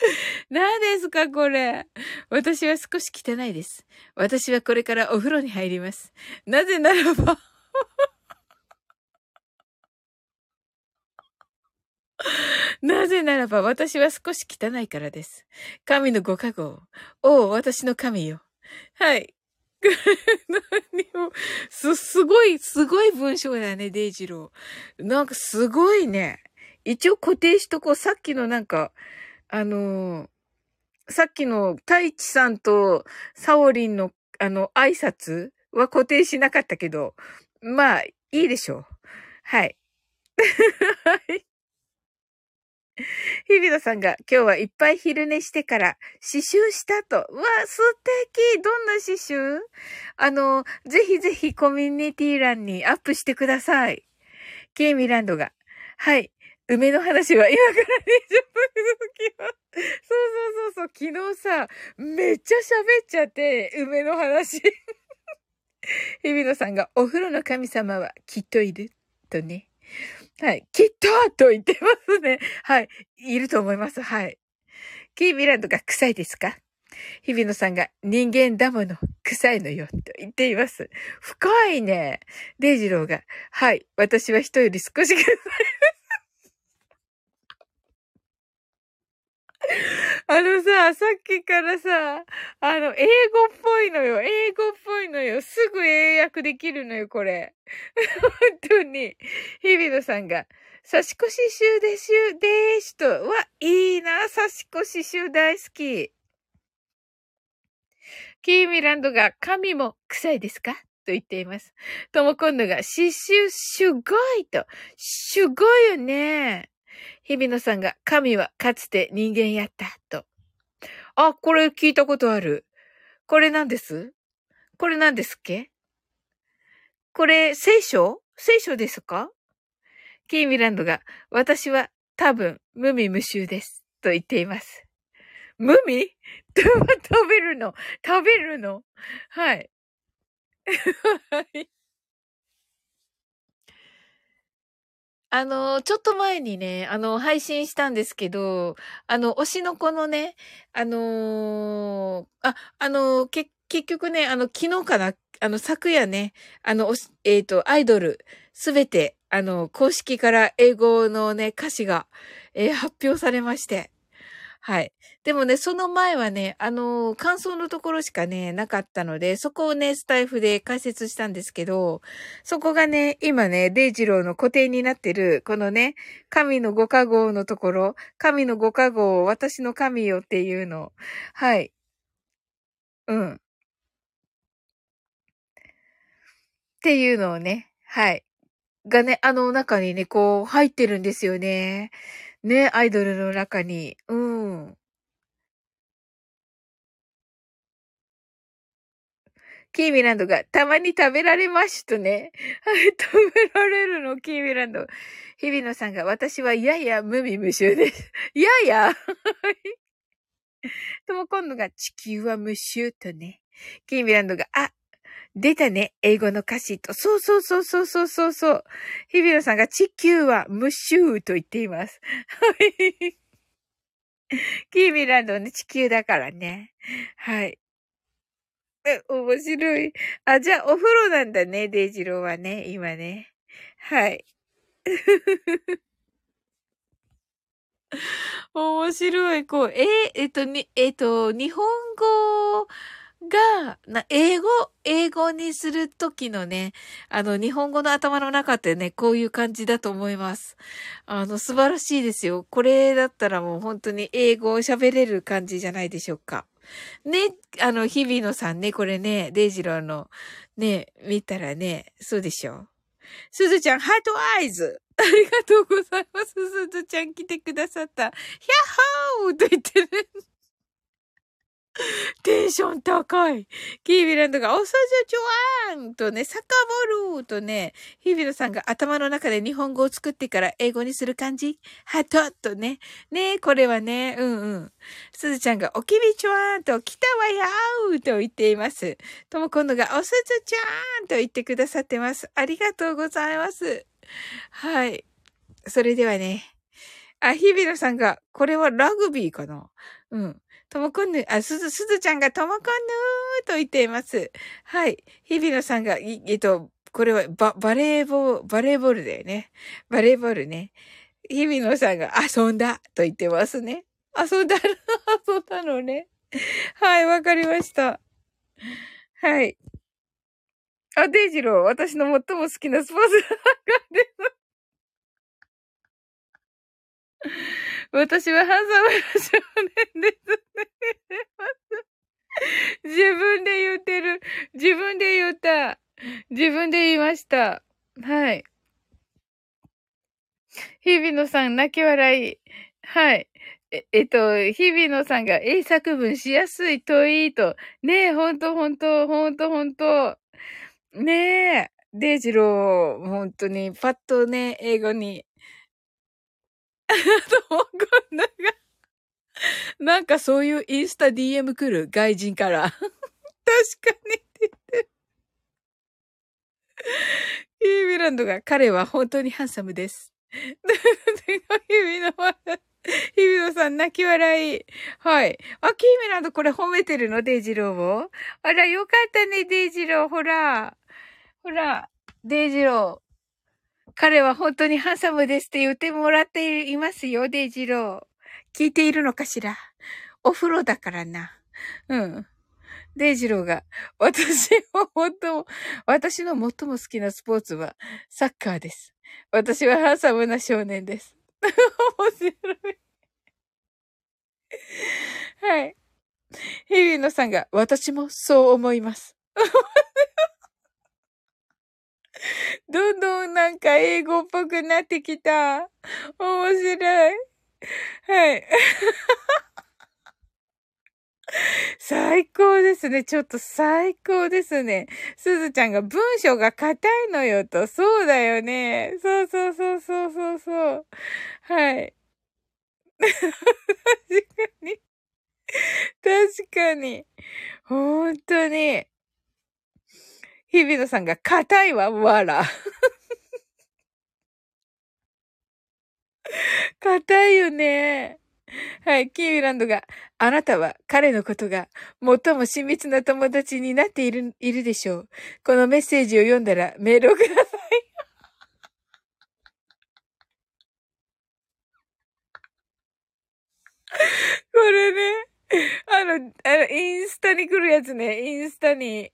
(laughs) 何ですかこれ。私は少し汚いです。私はこれからお風呂に入ります。なぜならば (laughs) なぜならば私は少し汚いからです。神のご加護おお、私の神よ。はい。(laughs) 何を、す、すごい、すごい文章だね、デイジロー。なんかすごいね。一応固定しとこう。さっきのなんか、あのー、さっきの太一さんとサオリンのあの挨拶は固定しなかったけど、まあ、いいでしょう。はい。はい。(laughs) 日比野さんが今日はいっぱい昼寝してから刺繍したと。うわ、素敵どんな刺繍？あの、ぜひぜひコミュニティ欄にアップしてください。ケイミランドが。はい。梅の話は今から20分続きます。そうそうそうそう。昨日さ、めっちゃ喋っちゃって、梅の話。(laughs) 日比野さんがお風呂の神様はきっといる。とね。はい。きっとと言ってますね。(laughs) はい。いると思います。はい。キーミランドが臭いですか？日比野さんが人間だもの、臭いのよ、と言っています。深いね。デイジローが、はい。私は人より少し臭い。(laughs) あのさ、さっきからさ、あの、英語っぽいのよ。英語っぽいのよ。すぐ英訳できるのよ、これ。本当に。日比野さんが、差し越し集でしゅ、でーしと。わ、いいな、差し越し集大好き。キーミランドが、神も臭いですか？と言っています。とも今度が、刺繍すごいと。すごいよね。日比野さんが、神はかつて人間やった、と。あ、これ聞いたことある。これ何です？これ何ですっけ？これ、聖書？聖書ですか？キーミランドが、私は多分、無味無臭です。と言っています。無味？(laughs) 食べるの？食べるの？はい。(laughs) あの、ちょっと前にね、あの、配信したんですけど、あの、推しの子のね、あのー、あ、あの、け、結局ね、あの、昨日かな、あの、昨夜ね、あの、えっ、ー、と、アイドル、すべて、あの、公式から英語のね、歌詞が、えー、発表されまして、はい。でもね、その前はね、あのー、感想のところしかね、なかったので、そこをね、スタイフで解説したんですけど、そこがね、今ね、デイジローの固定になってる、このね、神のご加護のところ、神のご加護を私の神よっていうの。はい。うん。っていうのをね、はい。がね、あの中にね、こう、入ってるんですよね。ね、アイドルの中に。うん。キーミランドがたまに食べられましたね。はい、食べられるの、キーミランド。日比野さんが私はやや無味無臭です。やや？(laughs) とも今度が地球は無臭とね。キーミランドが、あ、出たね、英語の歌詞と。そうそうそうそうそうそうそう。日比野さんが地球は無臭と言っています。はい。キーミランドの地球だからね。はい。え、面白い。あ、じゃあお風呂なんだね、デイジローはね、今ね。はい。(laughs) 面白い。こう、えー、えっと、に、えっと、日本語が、な、英語、英語にするときのね、あの、日本語の頭の中ってね、こういう感じだと思います。あの、素晴らしいですよ。これだったらもう本当に英語を喋れる感じじゃないでしょうか。ね、あの、日々野さんね、これね、デイジローの、ね、見たらね、そうでしょう。すずちゃん、ハートアイズありがとうございます。すずちゃん来てくださった。ヒャッホーと言ってる。(laughs) テンション高い。キービランドが、おさじゃちょわーんとね、サカボルとね、ヒビロさんが頭の中で日本語を作ってから英語にする感じ？はととね。ねこれはね、うんうん。すずちゃんが、おきびちょわーんと、来たわやーと言っています。とも今度が、おすずちゃーんと言ってくださってます。ありがとうございます。はい。それではね。あ、日比野さんが、これはラグビーかな？うん。ともこんぬ、あ、すず、すずちゃんがともこんぬーと言っています。はい。日比野さんが、えっと、これはバ、バレーボール、バレーボールだよね。バレーボールね。日比野さんが遊んだと言ってますね。遊んだ、(laughs) 遊んだのね。はい、わかりました。はい。あ、デイジロー、私の最も好きなスポーツ。(laughs) 私はハンサムな少年ですね。(laughs) 自分で言ってる。自分で言った。自分で言いました。はい。日比野さん、泣き笑い。はい。え、えっと、日比野さんが英作文しやすいといいと。ねえ、ほんとほんと、ほんとほんと。ねえ、デイジロー、本当に、パッとね、英語に (laughs) とんなが、なんかそういうインスタ DM 来る外人から。確かにって言ってる。キーミランドが彼は本当にハンサムです。ヒビの、ヒビノさん泣き笑い。はい。あ、キーミランドこれ褒めてるの？デイジローを？あら、よかったね、デイジロー。ほら。ほら、デイジロー。彼は本当にハンサムですって言ってもらっていますよ、デイジロー。聞いているのかしら？お風呂だからな。うん。デイジローが、私は本当、私の最も好きなスポーツはサッカーです。私はハンサムな少年です。(laughs) 面白い。はい。日比野さんが、私もそう思います。(laughs) どんどんなんか英語っぽくなってきた。面白い。はい。(laughs) 最高ですね。ちょっと最高ですね。すずちゃんが文章が硬いのよと。そうだよね。そうそうそうそうそうそう。はい。(laughs) 確かに。確かに。本当に。日比野さんが硬いわ、わら。(laughs) 硬いよね。はい、キーミランドが、あなたは彼のことが最も親密な友達になっている、いるでしょう。このメッセージを読んだらメールをください。(laughs) これね。あの、あの、インスタに来るやつね。インスタに。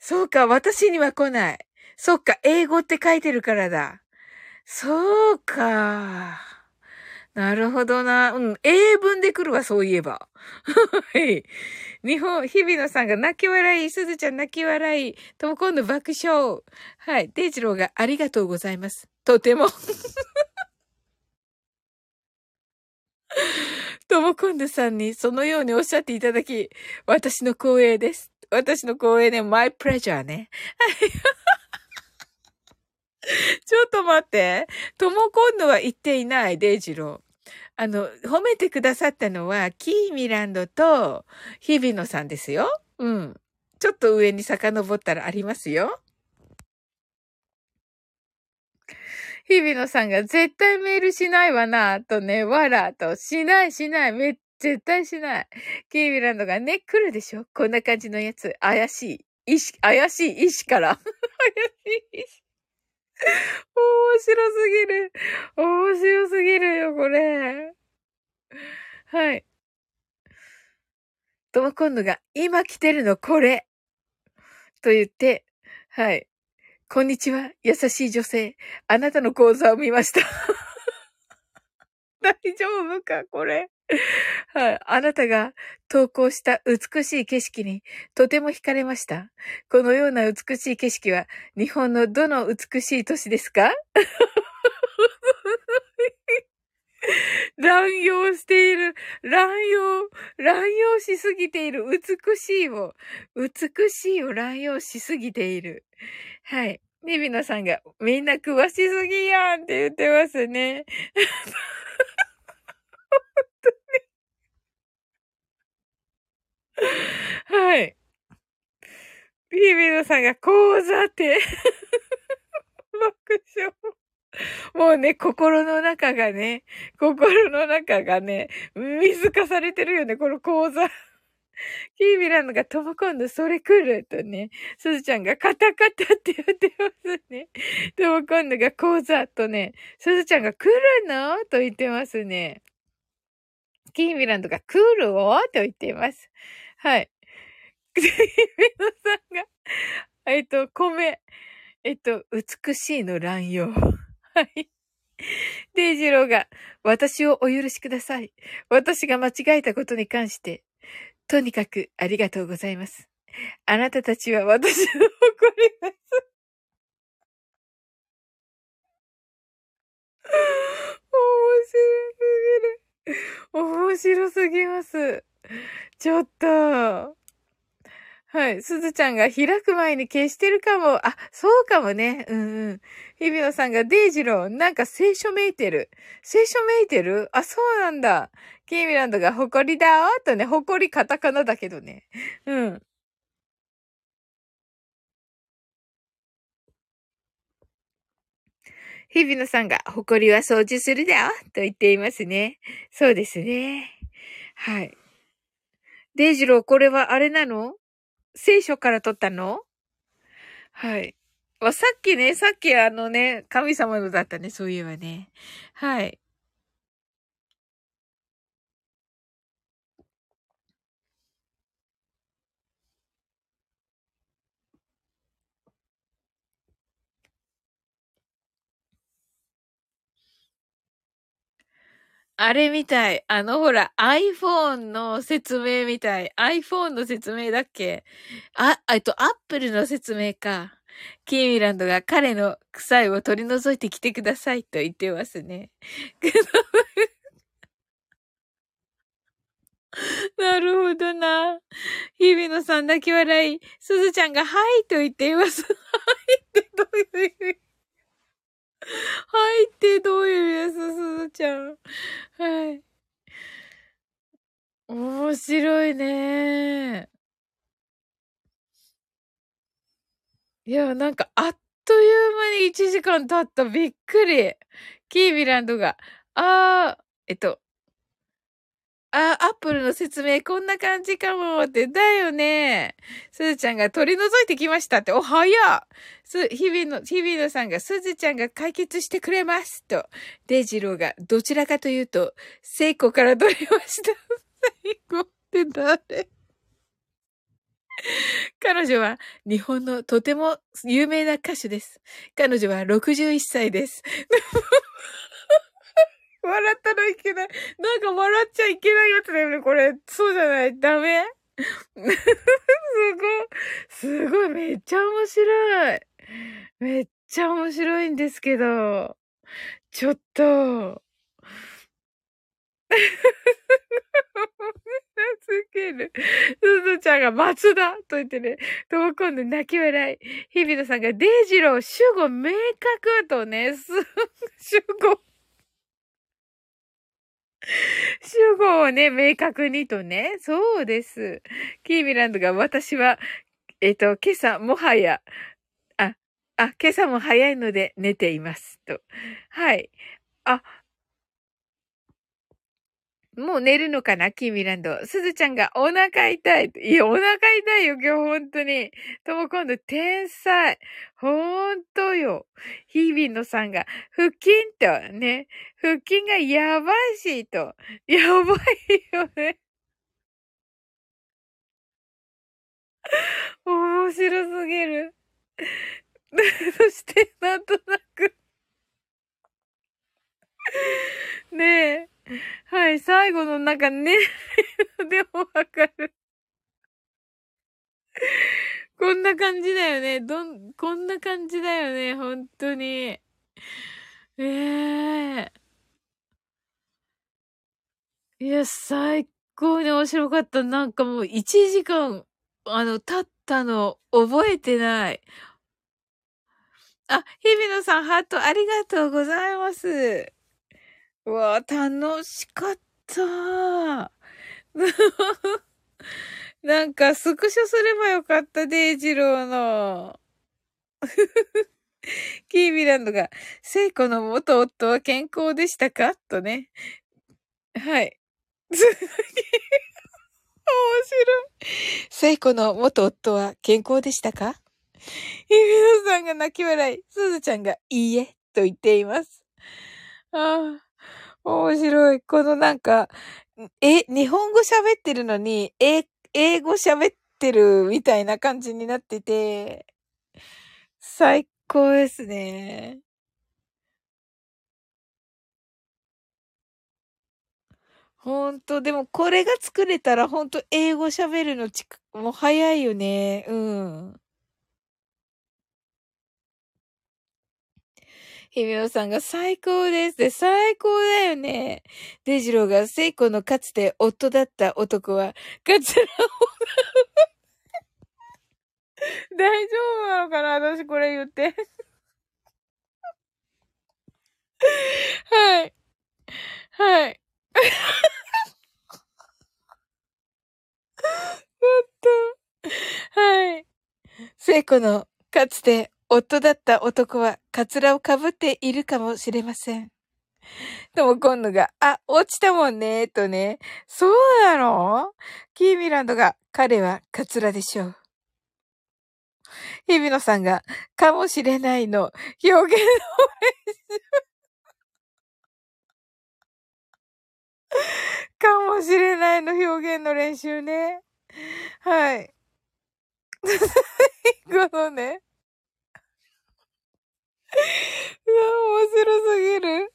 そうか、私には来ない。そっか、英語って書いてるからだ。そうか。なるほどな。うん。英文で来るわ、そういえば。(laughs) はい。日本、日比野さんが泣き笑い、すずちゃん泣き笑い、とも今度爆笑。はい。デイジローがありがとうございます。とても。(laughs) ともこんぬさんにそのようにおっしゃっていただき、私の光栄です。私の光栄ね、my pleasure ね。ちょっと待って。とも今度は言っていない、デイジロー。あの、褒めてくださったのは、キーミランドと、日比野さんですよ。うん。ちょっと上に遡ったらありますよ。日比野さんが絶対メールしないわな、とね、わら、と、しないしない、めっ、絶対しない。キーミランドがね、来るでしょ？こんな感じのやつ。怪しい。石、怪しい石から。(laughs) 怪しい。面白すぎる。面白すぎるよ、これ。はい。とも今度が、今着てるのこれ。と言って、はい。こんにちは、優しい女性。あなたの講座を見ました。(laughs) 大丈夫かこれ？(laughs) はい。あなたが投稿した美しい景色にとても惹かれました。このような美しい景色は日本のどの美しい都市ですか？乱用している。乱用。乱用しすぎている。美しいを。美しいを乱用しすぎている。はい。ニビナさんが、みんな詳しすぎやんって言ってますね。本当に。(laughs) はい。ビビナさんが講座って。(laughs) 爆笑。もうね、心の中がね、心の中がね、水化されてるよね、この講座。(laughs) キービランドがとも今度それ来るとね、すずちゃんがカタカタって言ってますね。とも今度が講座とね、すずちゃんが来るの？と言ってますね。キービランドが来るをと言っています。はい。キービランドさんが、えっと、米、えっと、美しいの乱用。(laughs) はい。デイジローが、私をお許しください。私が間違えたことに関して、とにかくありがとうございます。あなたたちは私の誇りです。(laughs) 面白すぎる。面白すぎます。(laughs) ちょっと。はい。すずちゃんが開く前に消してるかも。あ、そうかもね。うんうん。日比野さんがデイジロー、なんか聖書めいてる。聖書めいてる？あ、そうなんだ。キーミランドが誇りだーとね、誇りカタカナだけどね。うん。日比野さんが、誇りは掃除するだよと言っていますね。そうですね。はい。デイジロー、これはあれなの？聖書から取ったの？はい。さっきね、さっきあのね、神様のだったね、そういえばね。はい。あれみたい。あのほら、iPhone の説明みたい。iPhone の説明だっけ？あ、えっと、Apple の説明か。キーミランドが彼の臭いを取り除いてきてくださいと言ってますね。(laughs) なるほどな。日比野さん泣き笑い。すずちゃんがはいと言っています。(laughs) はいってどういう意味？(laughs) はいってどういう意味ですすずちゃん。はい。面白いね。いや、なんか、あっという間に1時間経った。びっくり。キービランドが、あー、えっと、あ、アップルの説明こんな感じかもって、だよね。すずちゃんが取り除いてきましたって、お、早っす、日々の、日々のさんがすずちゃんが解決してくれますと、デイジローがどちらかというと、聖子から取りました。最後って誰？彼女は日本のとても有名な歌手です。彼女は61歳です。(laughs) 笑ったらいけない。なんか笑っちゃいけないやつだよね、これ。そうじゃない？ダメ？(laughs) すごい。すごい。めっちゃ面白い。めっちゃ面白いんですけど。ちょっと。(laughs) すげる。すずちゃんが松田と言ってね、とも今度泣き笑い。日比野さんがデイジロー、主語明確とね、す、主語。(laughs) 主語をね、明確にとね。そうです。キーミランドが私は、えっ、と、今朝もはや、あ、あ、今朝も早いので寝ています。と。はい。あ、もう寝るのかなキーミランド。すずちゃんがお腹痛い。いや、お腹痛いよ、今日本当に。とも今度、天才。ほんとよ。ヒービンのさんが、腹筋と、ね。腹筋がやばいし、と。やばいよね。面白すぎる。(laughs) そして、なんとなく (laughs) ねえ。はい、最後のなんかね、(laughs) でもわかる。こんな感じだよね。どん、こんな感じだよね。本当に。ええー、いや、最高に面白かった。なんかもう1時間、あの、経ったの覚えてない。あ、日比野さん、ハートありがとうございます。うわ楽しかった。(laughs) なんか、スクショすればよかった、デイジローの。(laughs) キービランドが、聖子の元夫は健康でしたか？とね。はい。面白い。聖子の元夫は健康でしたか？イビノさんが泣き笑い、すずちゃんがいいえと言っています。ああ。面白い。このなんか、え、日本語喋ってるのに、え、英語喋ってるみたいな感じになってて、最高ですね。ほんと、でもこれが作れたらほんと英語喋るのちもう早いよね。うん。ひみおさんが最高です。最高だよね。デジローが聖子のかつて夫だった男は、カツラを (laughs) 大丈夫なのかな私これ言って。はい。はい。(laughs) ちょっと。はい。聖子のかつて夫だった男はカツラをかぶっているかもしれません。とも今度が、あ、落ちたもんね、とね。そうなの？キーミランドが、彼はカツラでしょう。日比野さんが、かもしれないの、表現の練習。かもしれないの表現の練習ね。はい。(laughs) このね。面白すぎる。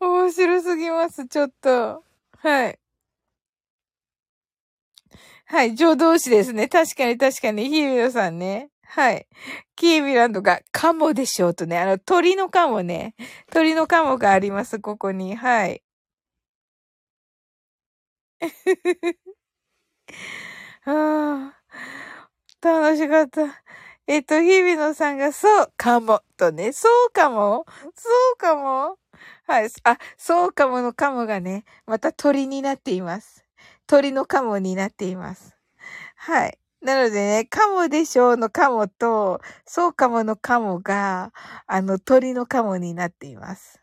面白すぎます、ちょっと。はい。はい、助動詞ですね。確かに確かに、ヒービロさんね。はい。キービランドが、カモでしょうとね。あの、鳥のカモね。鳥のカモがあります、ここに。はい。は (laughs) あ、楽しかった。えっと、日比野さんが、そうかも、とね、そうかも？そうかも？はい。あ、そうかものかもがね、また鳥になっています。鳥のかもになっています。はい。なのでね、かもでしょうのかもと、そうかものかもが、あの、鳥のかもになっています。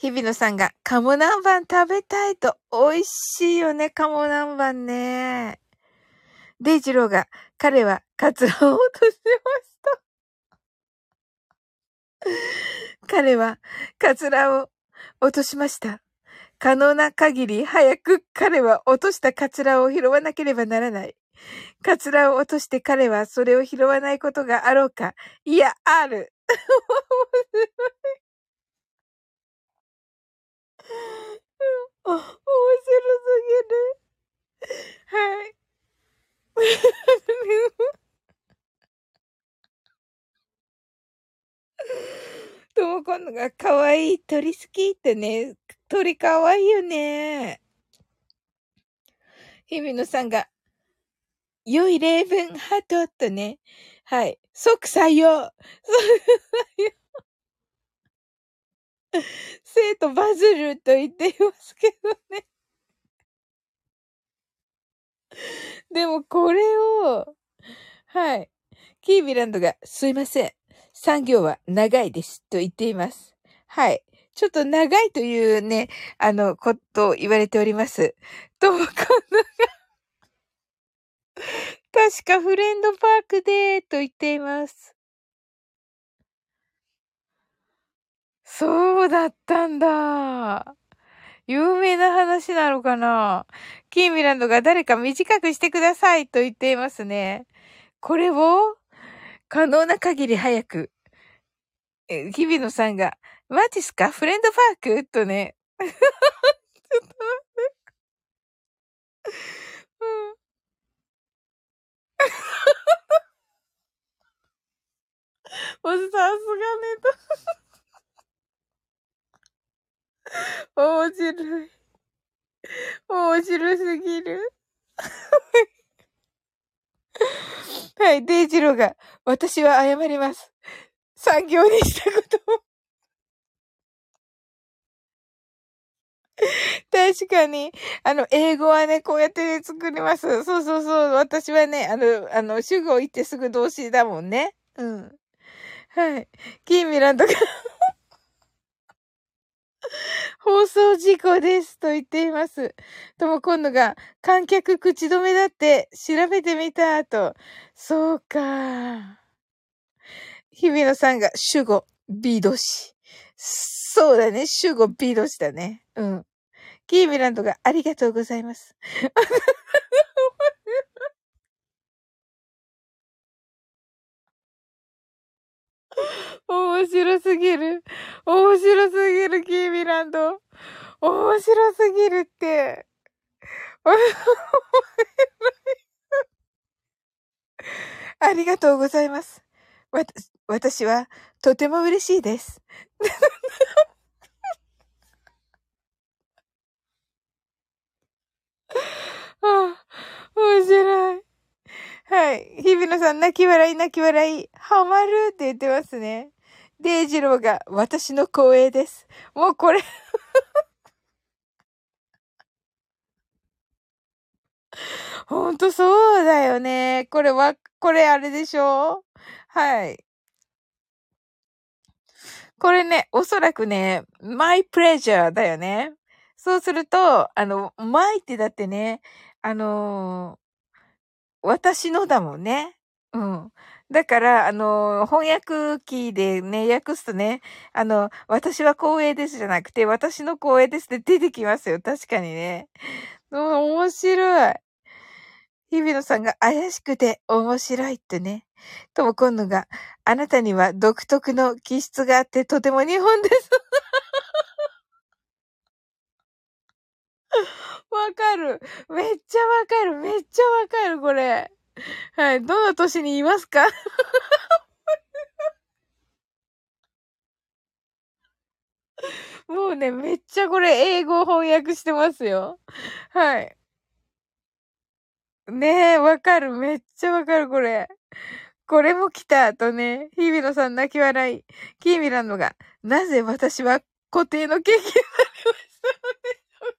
日比野さんが、鴨南蛮食べたいと、美味しいよね、鴨南蛮ね。デイジローが、彼はカツラを落としました。彼は、カツラを落としました。可能な限り早く彼は落としたカツラを拾わなければならない。カツラを落として彼はそれを拾わないことがあろうか。いや、ある。面白すぎる。はい。(laughs) ともこのが可愛い鳥好きってね、鳥可愛いよね。日比野さんが、良い例文ハートとね、はい、即採用。(laughs) 生徒バズると言っていますけどね。(laughs) でもこれを、はい。キービランドが、すいません。産業は長いです。と言っています。はい。ちょっと長いというね、あの、ことを言われております。ともこんのが確かフレンドパークで、と言っています。そうだったんだ。有名な話なのかなキーミランドが誰か短くしてくださいと言っていますね。これを可能な限り早く。え、日比野さんが、マジっすか？フレンドパーク？とね。ちょっと待って。うん。(laughs) もうさすがねと。(laughs) 面白い。面白すぎる。(laughs) はい、デイジローが、私は謝ります。産業にしたこと (laughs) 確かに、あの、英語はね、こうやって作ります。そうそうそう。私はね、あの、あの、主語を言ってすぐ動詞だもんね。うん。はい。キーミランドが (laughs) 放送事故ですと言っています。とも今度が観客口止めだって調べてみたと。そうか。日比野さんが主語 B 動詞。そうだね。主語 B 動詞だね。うん。キーミランドがありがとうございます。(laughs) 面白すぎる。面白すぎる、キーミランド。面白すぎるって。(laughs) ありがとうございます。わ、私はとても嬉しいです。あ (laughs) あ、面白い。はい。日比野さん、泣き笑い、泣き笑い、ハマるって言ってますね。デイジローが、私の光栄です。もうこれほんとそうだよね。これは、これあれでしょ？はい。これね、おそらくね、my pleasure だよね。そうすると、あの、my ってだってね、あの私のだもんね。うん。だから、あの、翻訳機でね、訳すとね、あの、私は光栄ですじゃなくて、私の光栄ですって出てきますよ。確かにね。うん、面白い。日比野さんが怪しくて面白いってね。とも今度が、あなたには独特の気質があってとても日本です。わかる。めっちゃわかる。めっちゃわかる、これ。はい。どの年にいますか？(laughs) もうね、めっちゃこれ英語翻訳してますよ。はい。ねえ、わかる。めっちゃわかる、これ。これも来た、とね。日比野さん泣き笑い。キーミランドが、なぜ私は固定のケーキになりましたのでは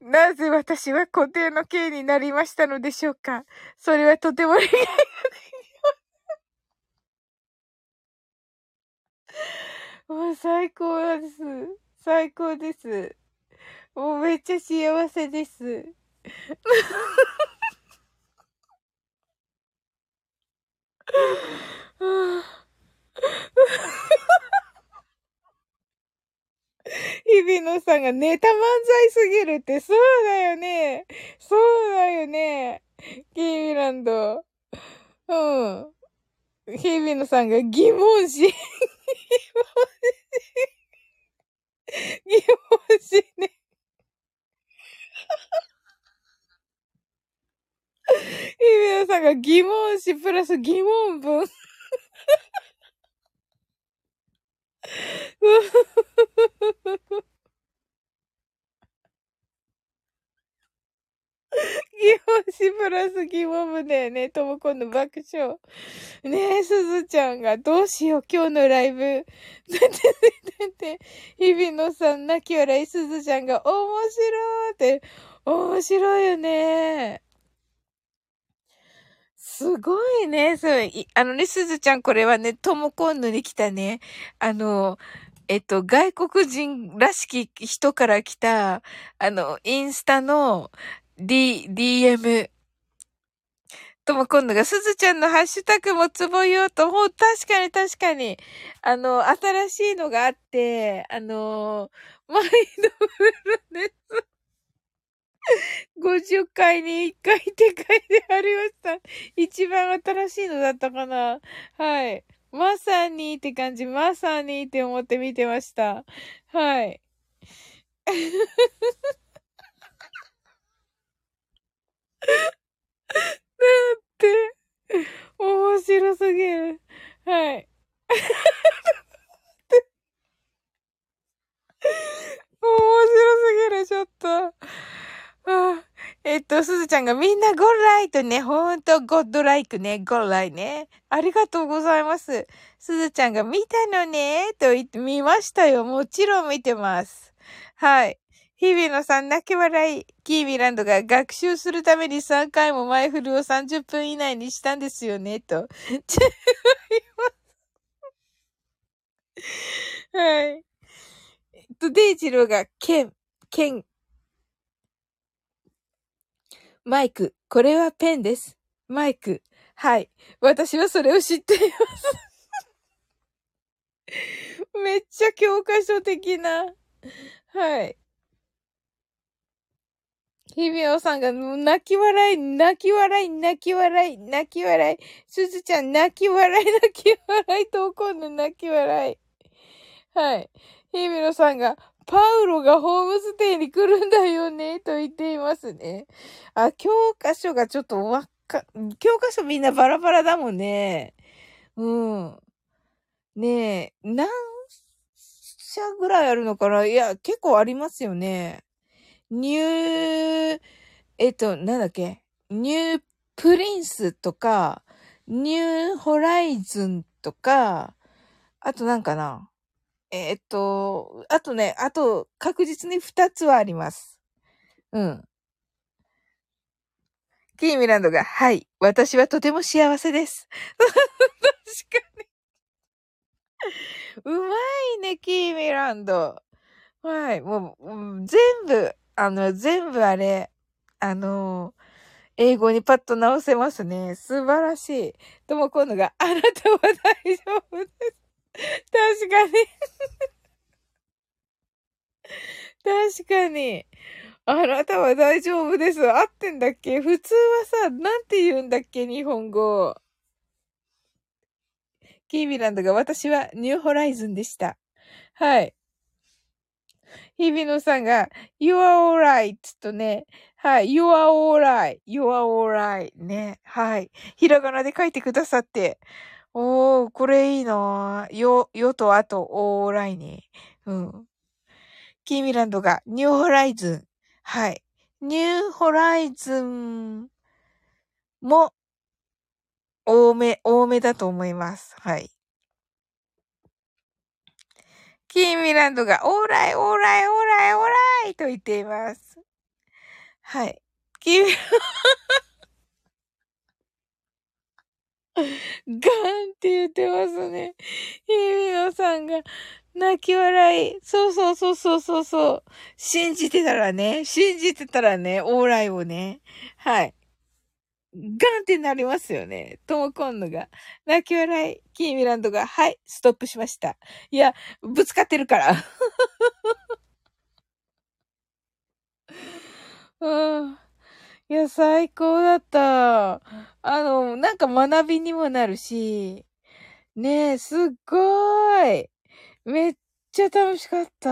い。なぜ私は固定の刑になりましたのでしょうか？それはとても理解ができます。(laughs) もう最高です。最高です。もうめっちゃ幸せです。(laughs) 日々野さんがネタ漫才すぎるって、そうだよね。そうだよね。キーミランド。うん。日々野さんが疑問詞。疑問詞。疑問詞ね。日々野さんが疑問詞プラス疑問文。(laughs) 疑問しプラス疑問部だよね。ともこの爆笑。ねえ、すずちゃんが、どうしよう、今日のライブ。(laughs) だって、だって、日比野さん泣き笑い、すずちゃんが、面白いって、面白いよね。すごいね。そう、あのね、すずちゃん、これはね、ともこんぬに来たね、あの、えっと、外国人らしき人から来た、あの、インスタの D、DM。とも今度が、すずちゃんのハッシュタグもつぼようと、もう確かに確かに、あの、新しいのがあって、あの、毎度フルです。50回に1回って書いてありました。一番新しいのだったかなはい。まさにって感じ、まさにって思って見てました。はい。(laughs) だって、面白すぎる。はい。(laughs) 面白すぎる、ちょっと。(laughs) えっと、すずちゃんがみんなゴッライとね、ほんとゴッドライクね、ゴッライね。ありがとうございます。すずちゃんが見たのね、と言って見ましたよ。もちろん見てます。はい。日々のさん泣き笑い。キービランドが学習するために3回も前振りを30分以内にしたんですよね、と。(laughs) はい。えっと、デイジローが、ケン、ケン、マイク、これはペンです。マイク。はい。私はそれを知っています。(laughs) めっちゃ教科書的な。はい。ひびおさんが泣き笑い、泣き笑い、泣き笑い、泣き笑い。すずちゃん泣き笑い、泣き笑い。と今度泣き笑い。はい。ひびおさんがパウロがホームステイに来るんだよね、と言っていますね。あ、教科書がちょっとわか、教科書みんなバラバラだもんね。うん。ねえ、何社ぐらいあるのかな？いや、結構ありますよね。ニュー、えっと、なんだっけ？ニュープリンスとか、ニューホライズンとか、あとなんかな？えー、っと、あとね、あと確実に二つはあります。うん。キーミランドが、はい。私はとても幸せです。(laughs) 確かに。うまいね、キーミランド。はい。もう、全部、あの、全部あれ、あの、英語にパッと直せますね。素晴らしい。とも今度が、あなたは大丈夫です。確かに (laughs) 確かに。あなたは大丈夫です。合ってんだっけ？普通はさ、なんて言うんだっけ？日本語。キーミランドが私はニューホライズンでした。はい。日比野さんが、you are alright とね、はい、you are alright, you are alright ね、はい。ひらがなで書いてくださって、おー、これいいなよ、よとあと、オーライね。うん。キーミランドが、ニューホライズン。はい。ニューホライズンも、多め、多めだと思います。はい。キーミランドが、オーライ、オーライ、オーライ、オーライと言っています。はい。キーミランドガンって言ってますね。ひみのさんが泣き笑い。そうそうそうそうそうそう。信じてたらね、信じてたらね、オーライをね。はい。ガンってなりますよね。ともこんのが。泣き笑い。キーミランドが、はい、ストップしました。いや、ぶつかってるから。うん。いや、最高だった。あの、なんか学びにもなるし、ねえ、すっごーい。めっちゃ楽しかった。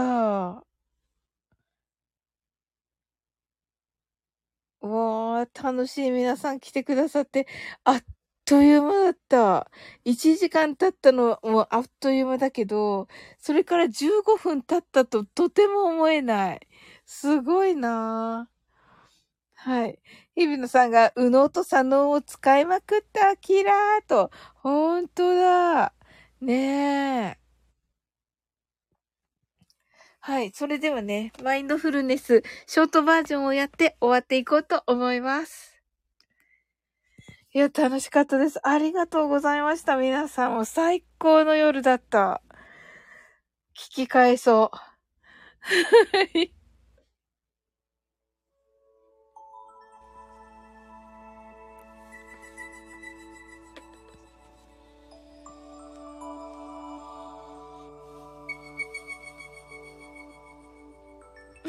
わー、楽しい。皆さん来てくださって、あっという間だった。1時間経ったのもあっという間だけど、それから15分経ったととても思えない。すごいなはい。日比野さんが、右脳と左脳を使いまくった、キラーと。ほんとだ。ねえ。はい。それではね、マインドフルネス、ショートバージョンをやって終わっていこうと思います。いや、楽しかったです。ありがとうございました。皆さんも最高の夜だった。聞き返そう。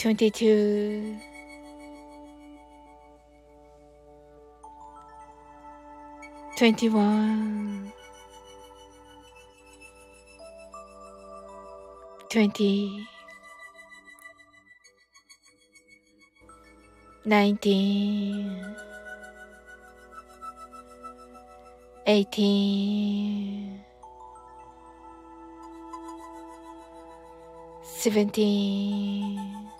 22 21 20 19 18 17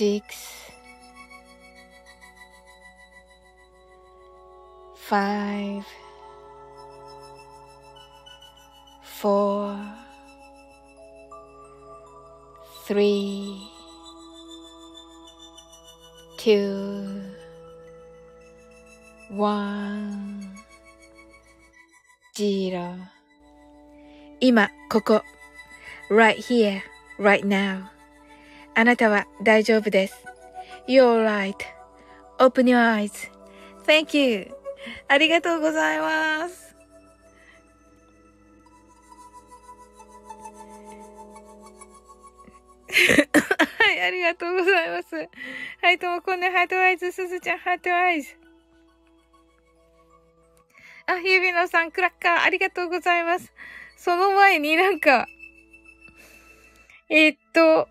six, five, four, three, two, one, zero 今、ここ。right here, right now. あなたは大丈夫です。You're right.Open your eyes.Thank you. ありがとうございます。はい、ありがとうございます。はい、ともこんね、 heart eyes、すずちゃん、 heart eyes。あ、日比野さん、クラッカー、ありがとうございます。その前になんか、えー、っと、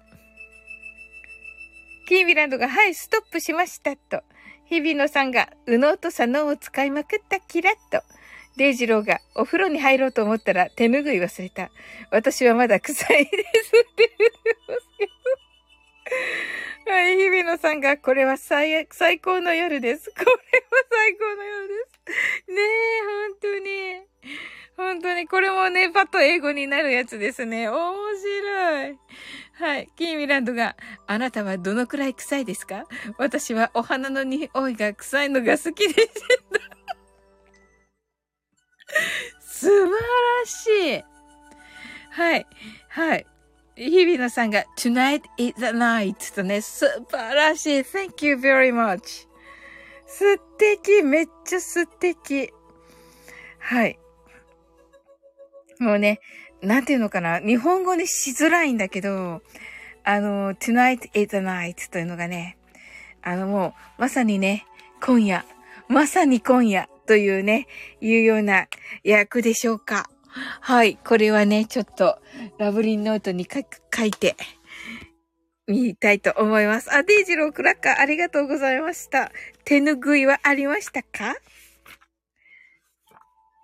キーミランドが、はい、ストップしましたと。日比野さんが、右脳と左脳を使いまくったキラッと。デイジローが、お風呂に入ろうと思ったら手ぬぐい忘れた。私はまだ臭いですって言ってますけど。はい、日比野さんが、これは最、最高の夜です。(laughs) これは最高の夜です。ねえ、本当に。本当に、これもね、パッと英語になるやつですね。面白い。はい。キーミランドが、あなたはどのくらい臭いですか？私はお花の匂いが臭いのが好きです。素晴らしい。はい。はい。日比野さんが Tonight is the night とね、素晴らしい。Thank you very much. 素敵。めっちゃ素敵。はい。もうね、なんていうのかな、日本語にしづらいんだけど、あの、tonight is the night というのがね、あのもう、まさにね、今夜、まさに今夜というね、いうような役でしょうか。はい。これはね、ちょっと、ラブリンノートに書いて、みたいと思います。あ、デイジロークラッカーありがとうございました。手ぬぐいはありましたか？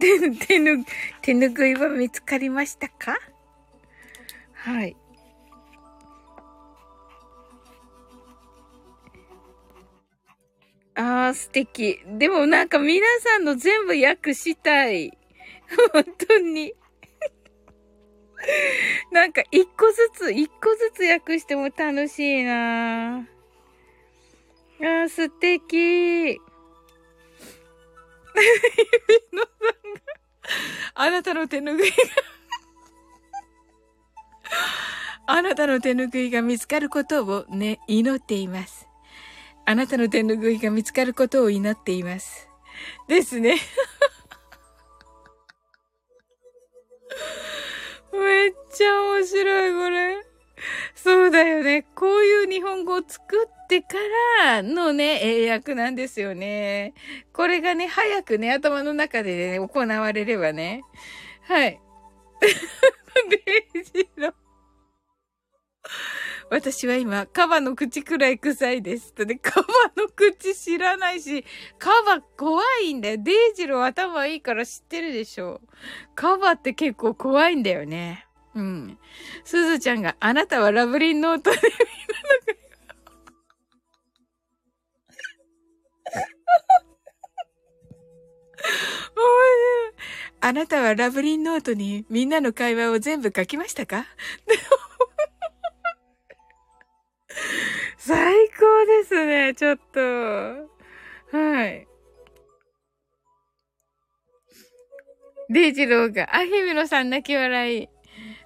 手、(laughs) 手ぬ、手ぬぐいは見つかりましたか？はい。ああ、素敵。でもなんか皆さんの全部訳したい。本当に。なんか一個ずつ、一個ずつ訳しても楽しいなぁああ、素敵。ゆのさんがあなたの手ぬぐいがあなたの手ぬぐいが見つかることをね、祈っています。あなたの手ぬぐいが見つかることを祈っています。ですね。(laughs) めっちゃ面白い、これ。そうだよね。こういう日本語を作ってからのね、英訳なんですよね。これがね、早くね、頭の中でね、行われればね。はい。(laughs) デイジロ。私は今、カバの口くらい臭いです。とね、(laughs) カバの口知らないし、カバ怖いんだよ。デイジロー頭いいから知ってるでしょ。カバって結構怖いんだよね。うん。すずちゃんが、あなたはラブリンノートで見るのか (laughs) あなたはラブリンノートにみんなの会話を全部書きましたか？(laughs) (laughs) 最高ですね、ちょっと。はい。デイジローが、あ、ひみのさん泣き笑い。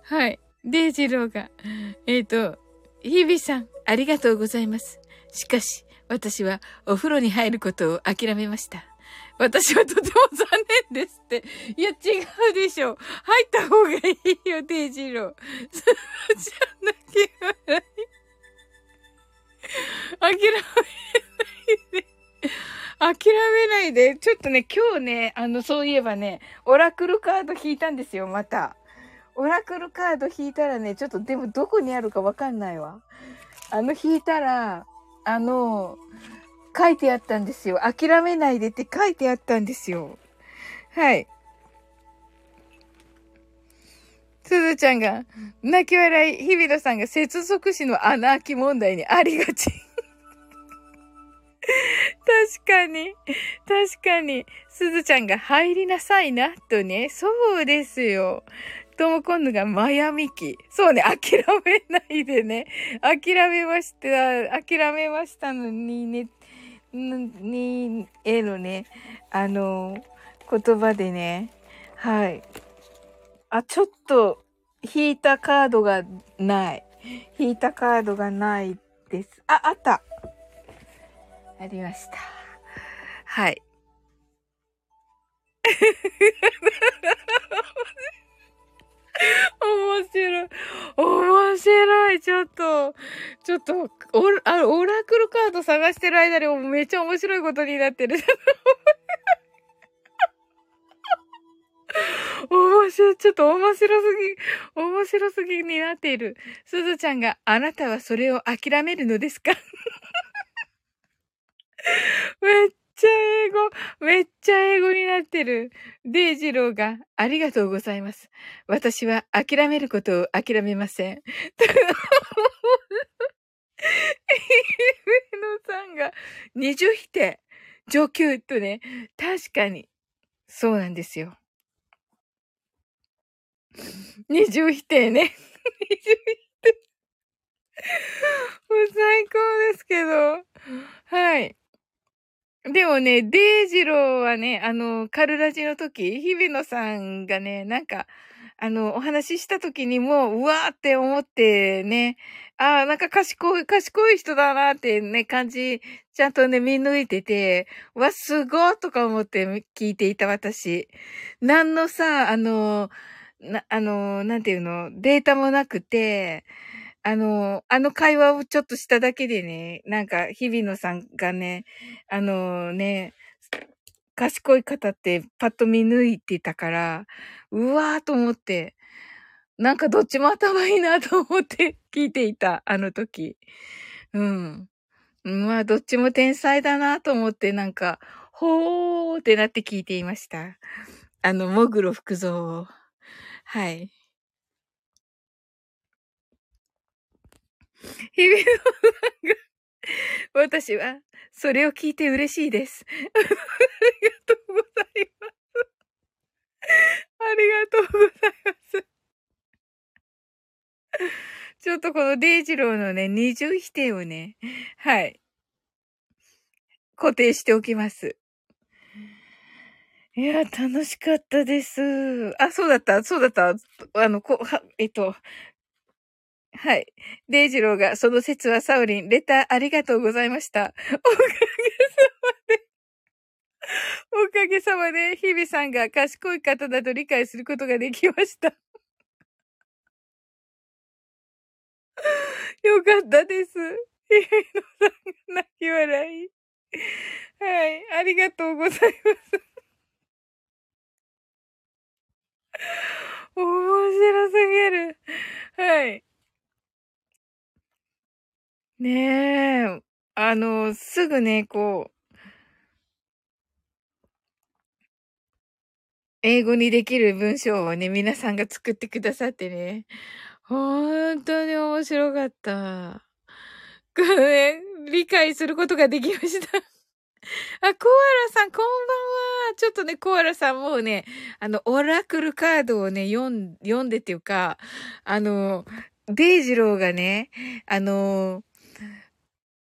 はい。デイジローが、えっ、ー、と、日々さん、ありがとうございます。しかし、私はお風呂に入ることを諦めました。私はとても残念ですって。いや、違うでしょ。入った方がいいよ、デイジロー。(laughs) じゃなきゃない。諦めないで。諦めないで。ちょっとね、今日ね、あの、そういえばね、オラクルカード引いたんですよ、また。オラクルカード引いたらね、ちょっとでもどこにあるかわかんないわ。あの、引いたら、あの、書いてあったんですよ。諦めないでって書いてあったんですよ。はい。すずちゃんが、泣き笑い、日比野さんが接続詞の穴開き問題にありがち。(laughs) 確かに。確かに。すずちゃんが入りなさいな、とね。そうですよ。とも今度がマヤミキ。そうね、諦めないでね。諦めました。諦めましたのにね、に、へのね、あの、言葉でね。はい。あ、ちょっと、引いたカードがない。引いたカードがないです。あ、あったありました。はい。(laughs) 面白い。面白い。ちょっと、ちょっと、オあオラクルカード探してる間にめっちゃ面白いことになってる。(laughs) 面白い、ちょっと面白すぎ、面白すぎになっている。すずちゃんが、あなたはそれを諦めるのですか？(laughs) めっちゃ英語、めっちゃ英語になってる。デイジローが、ありがとうございます。私は諦めることを諦めません。(laughs) 上野さんが、二重否定、上級とね、確かに、そうなんですよ。(laughs) 二重否定ね。二重否定。もう最高ですけど。はい。でもね、デイジローはね、あの、カルラジの時、日比野さんがね、なんか、あの、お話しした時にも、うわーって思ってね、ああ、なんか賢い、賢い人だなーってね、感じ、ちゃんとね、見抜いてて、わ、すごーとか思って聞いていた私。何のさ、あの、な、あの、なんていうの、データもなくて、あの、あの会話をちょっとしただけでね、なんか、日比野さんがね、あのね、賢い方ってパッと見抜いてたから、うわーと思って、なんかどっちも頭いいなと思って (laughs) 聞いていた、あの時。うん。まあ、どっちも天才だなと思って、なんか、ほーってなって聞いていました。あの、もぐろ福蔵を。はい。日々のさんが、私は、それを聞いて嬉しいです。ありがとうございます。ありがとうございます。ちょっとこのデイジローのね、二重否定をね、はい。固定しておきます。いや、楽しかったです。あ、そうだった、そうだった。あの、こ、は、えっと、はい。デイジローが、その説はサウリン、レターありがとうございました。おかげさまで、おかげさまで、日々さんが賢い方だと理解することができました。よかったです。日々のさんが泣き笑い。はい。ありがとうございます。(laughs) 面白すぎる。はい。ねえ、あの、すぐね、こう、英語にできる文章をね、皆さんが作ってくださってね、ほんとに面白かった。これね、理解することができました。あ、コアラさん、こんばんは。ちょっとね、コアラさんもうね、あの、オラクルカードをね、読ん、読んでっていうか、あの、デイジローがね、あの、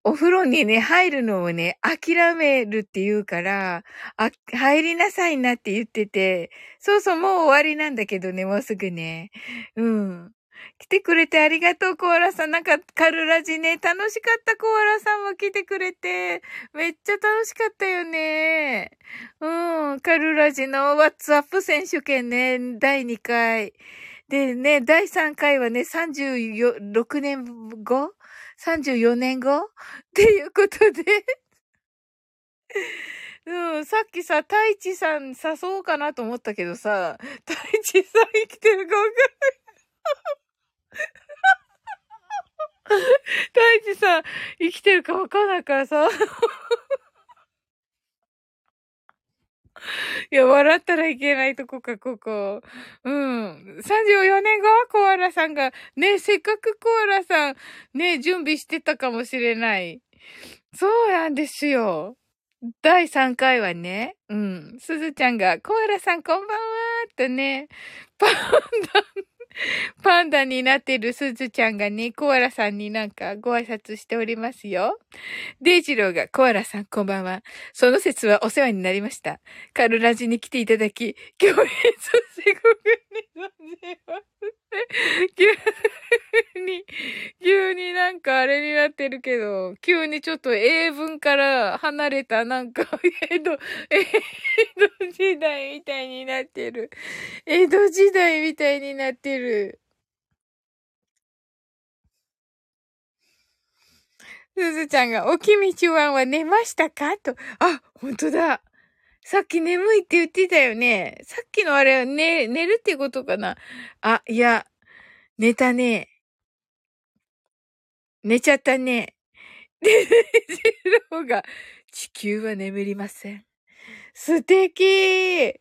お風呂にね、入るのをね、諦めるって言うから、あ、入りなさいなって言ってて、そうそう、もう終わりなんだけどね、もうすぐね。うん。来てくれてありがとう、コアラさん。なんか、カルラジね、楽しかった、コアラさんも来てくれて。めっちゃ楽しかったよね。うん、カルラジのワッツアップ選手権ね、第2回。でね、第3回はね、36年後？34年後？っていうことで (laughs) うん、さっきさ、太一さん誘おうかなと思ったけどさ、太一さん生きてるかわかんない。太一さん生きてるかわかんないからさ。いや、笑ったらいけないとこか、ここ。うん。34年後はコアラさんが、ね、せっかくコアラさん、ね、準備してたかもしれない。そうなんですよ。第3回はね、うん。すずちゃんが、コアラさんこんばんはーとね、パンダ (laughs) パンダになってるすずちゃんがね、コアラさんになんかご挨拶しておりますよ。デイジローが、コアラさんこんばんは。その説はお世話になりました。カルラジに来ていただき、共演させてごめんなさい急に、かあれになってるけど、急にちょっと英文から離れたなんか、(laughs) 江戸、江戸時代みたいになってる。江戸時代みたいになってる。すずちゃんが、おきみちゅわんは寝ましたか？と。あ、ほんとだ。さっき眠いって言ってたよね。さっきのあれは寝、寝るってことかな。あ、いや、寝たね。寝ちゃったね。で、ジローが、地球は眠りません。素敵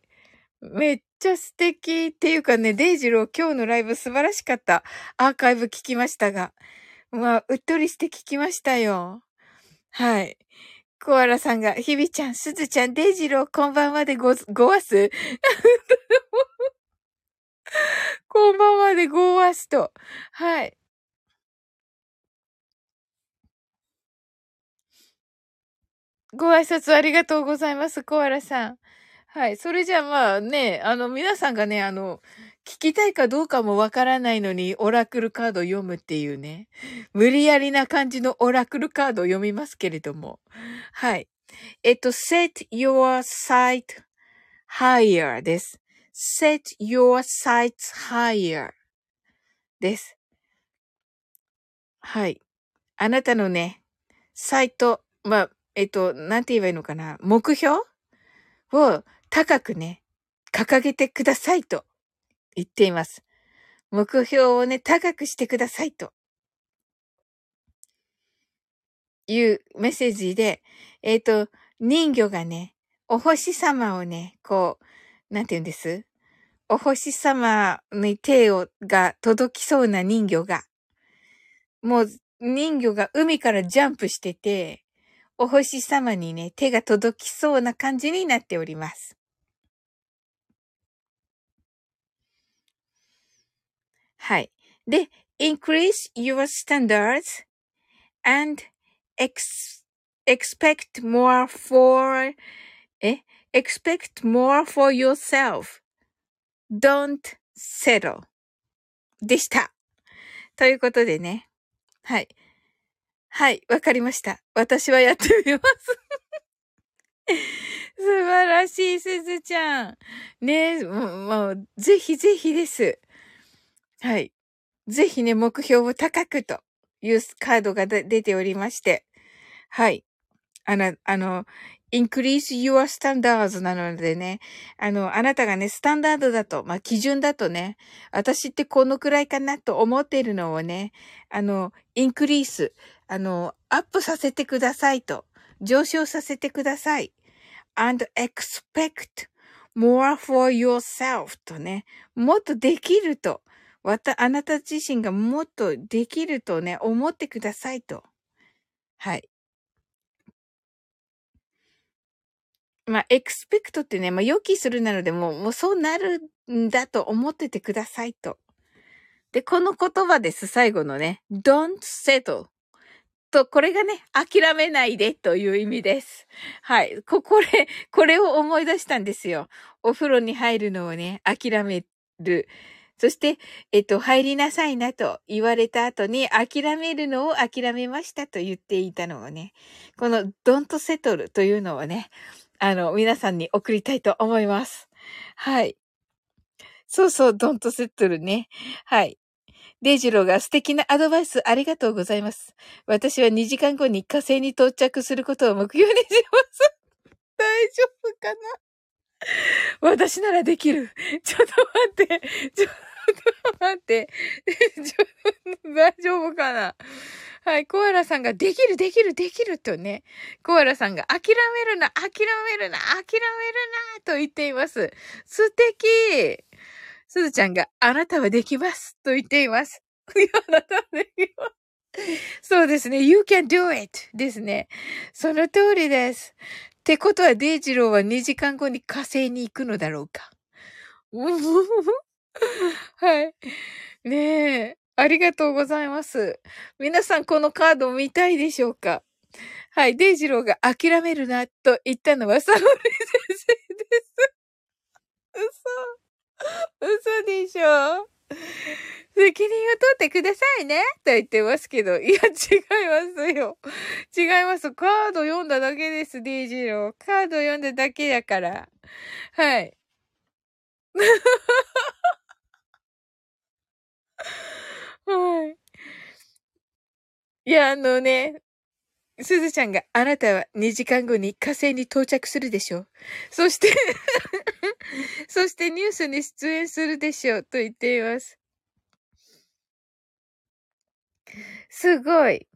めっちゃ素敵っていうかね、デイジロー今日のライブ素晴らしかった。アーカイブ聞きましたが。まあ、うっとりして聞きましたよ。はい。コアラさんが、ひびちゃん、すずちゃん、デイジロー、こんばんまでご、ごわす？(laughs) こんばんまでごわすと。はい。ご挨拶ありがとうございます、コアラさん。はい。それじゃあまあね、あの、皆さんがね、あの、聞きたいかどうかもわからないのに、オラクルカード読むっていうね。無理やりな感じのオラクルカードを読みますけれども。はい。えっと、set your sight higher です。set your sights higher です。はい。あなたのね、サイト、まあ、えっと、なんて言えばいいのかな？目標を高くね、掲げてくださいと言っています。目標をね、高くしてくださいと。いうメッセージで、えっ、と、人魚がね、お星様をね、こう、なんて言うんです？お星様に手を、が届きそうな人魚が、もう人魚が海からジャンプしてて、お星様にね、手が届きそうな感じになっております。はい。で、increase your standards and ex, expect more for, え expect more for yourself. don't settle. でした。ということでね。はい。はい、わかりました。私はやってみます。(laughs) 素晴らしい、すずちゃん。ねえ、もう、ぜひぜひです。はい。ぜひね、目標を高くというカードが出ておりまして。はい。あの、あの、increase your standards なのでね、あの、あなたがね、スタンダードだと、まあ、基準だとね、私ってこのくらいかなと思っているのをね、あの、インクリース、あの、アップさせてくださいと、上昇させてください。and expect more for yourself とね、もっとできると、わた、あなた自身がもっとできるとね、思ってくださいと。はい。まあ、エクスペクトってね、まあ、予期するなので、もう、もうそうなるんだと思っててくださいと。で、この言葉です、最後のね。don't settle. と、これがね、諦めないでという意味です。はい。こ、これ、これを思い出したんですよ。お風呂に入るのをね、諦める。そして、えっと、入りなさいなと言われた後に、諦めるのを諦めましたと言っていたのをね、この don't settle というのをね、あの、皆さんに送りたいと思います。はい。そうそう、don't settle ね。はい。デイジローが素敵なアドバイスありがとうございます。私は2時間後に火星に到着することを目標にします。(laughs) 大丈夫かな？私ならできる。ちょっと待って。ちょっと待って。(laughs) 大丈夫かな？はい、コアラさんができる、できる、できるとね、コアラさんが諦めるな、諦めるな、諦めるな、と言っています。素敵すずちゃんが、あなたはできますと言っています。(laughs) あなたはできます。そうですね。You can do it! ですね。その通りです。ってことは、デイジローは2時間後に火星に行くのだろうか。はい。ねえ。ありがとうございます。皆さんこのカード見たいでしょうか？はい。デイジローが諦めるなと言ったのはサオリ先生です。嘘。嘘でしょ？責任を取ってくださいねと言ってますけど、いや、違いますよ。違います。カード読んだだけです、DJ ロー。カード読んだだけだから。はい。(laughs) はい。いや、あのね、すずちゃんが、あなたは2時間後に火星に到着するでしょう。そして (laughs) そしてニュースに出演するでしょう。と言っています。すごい。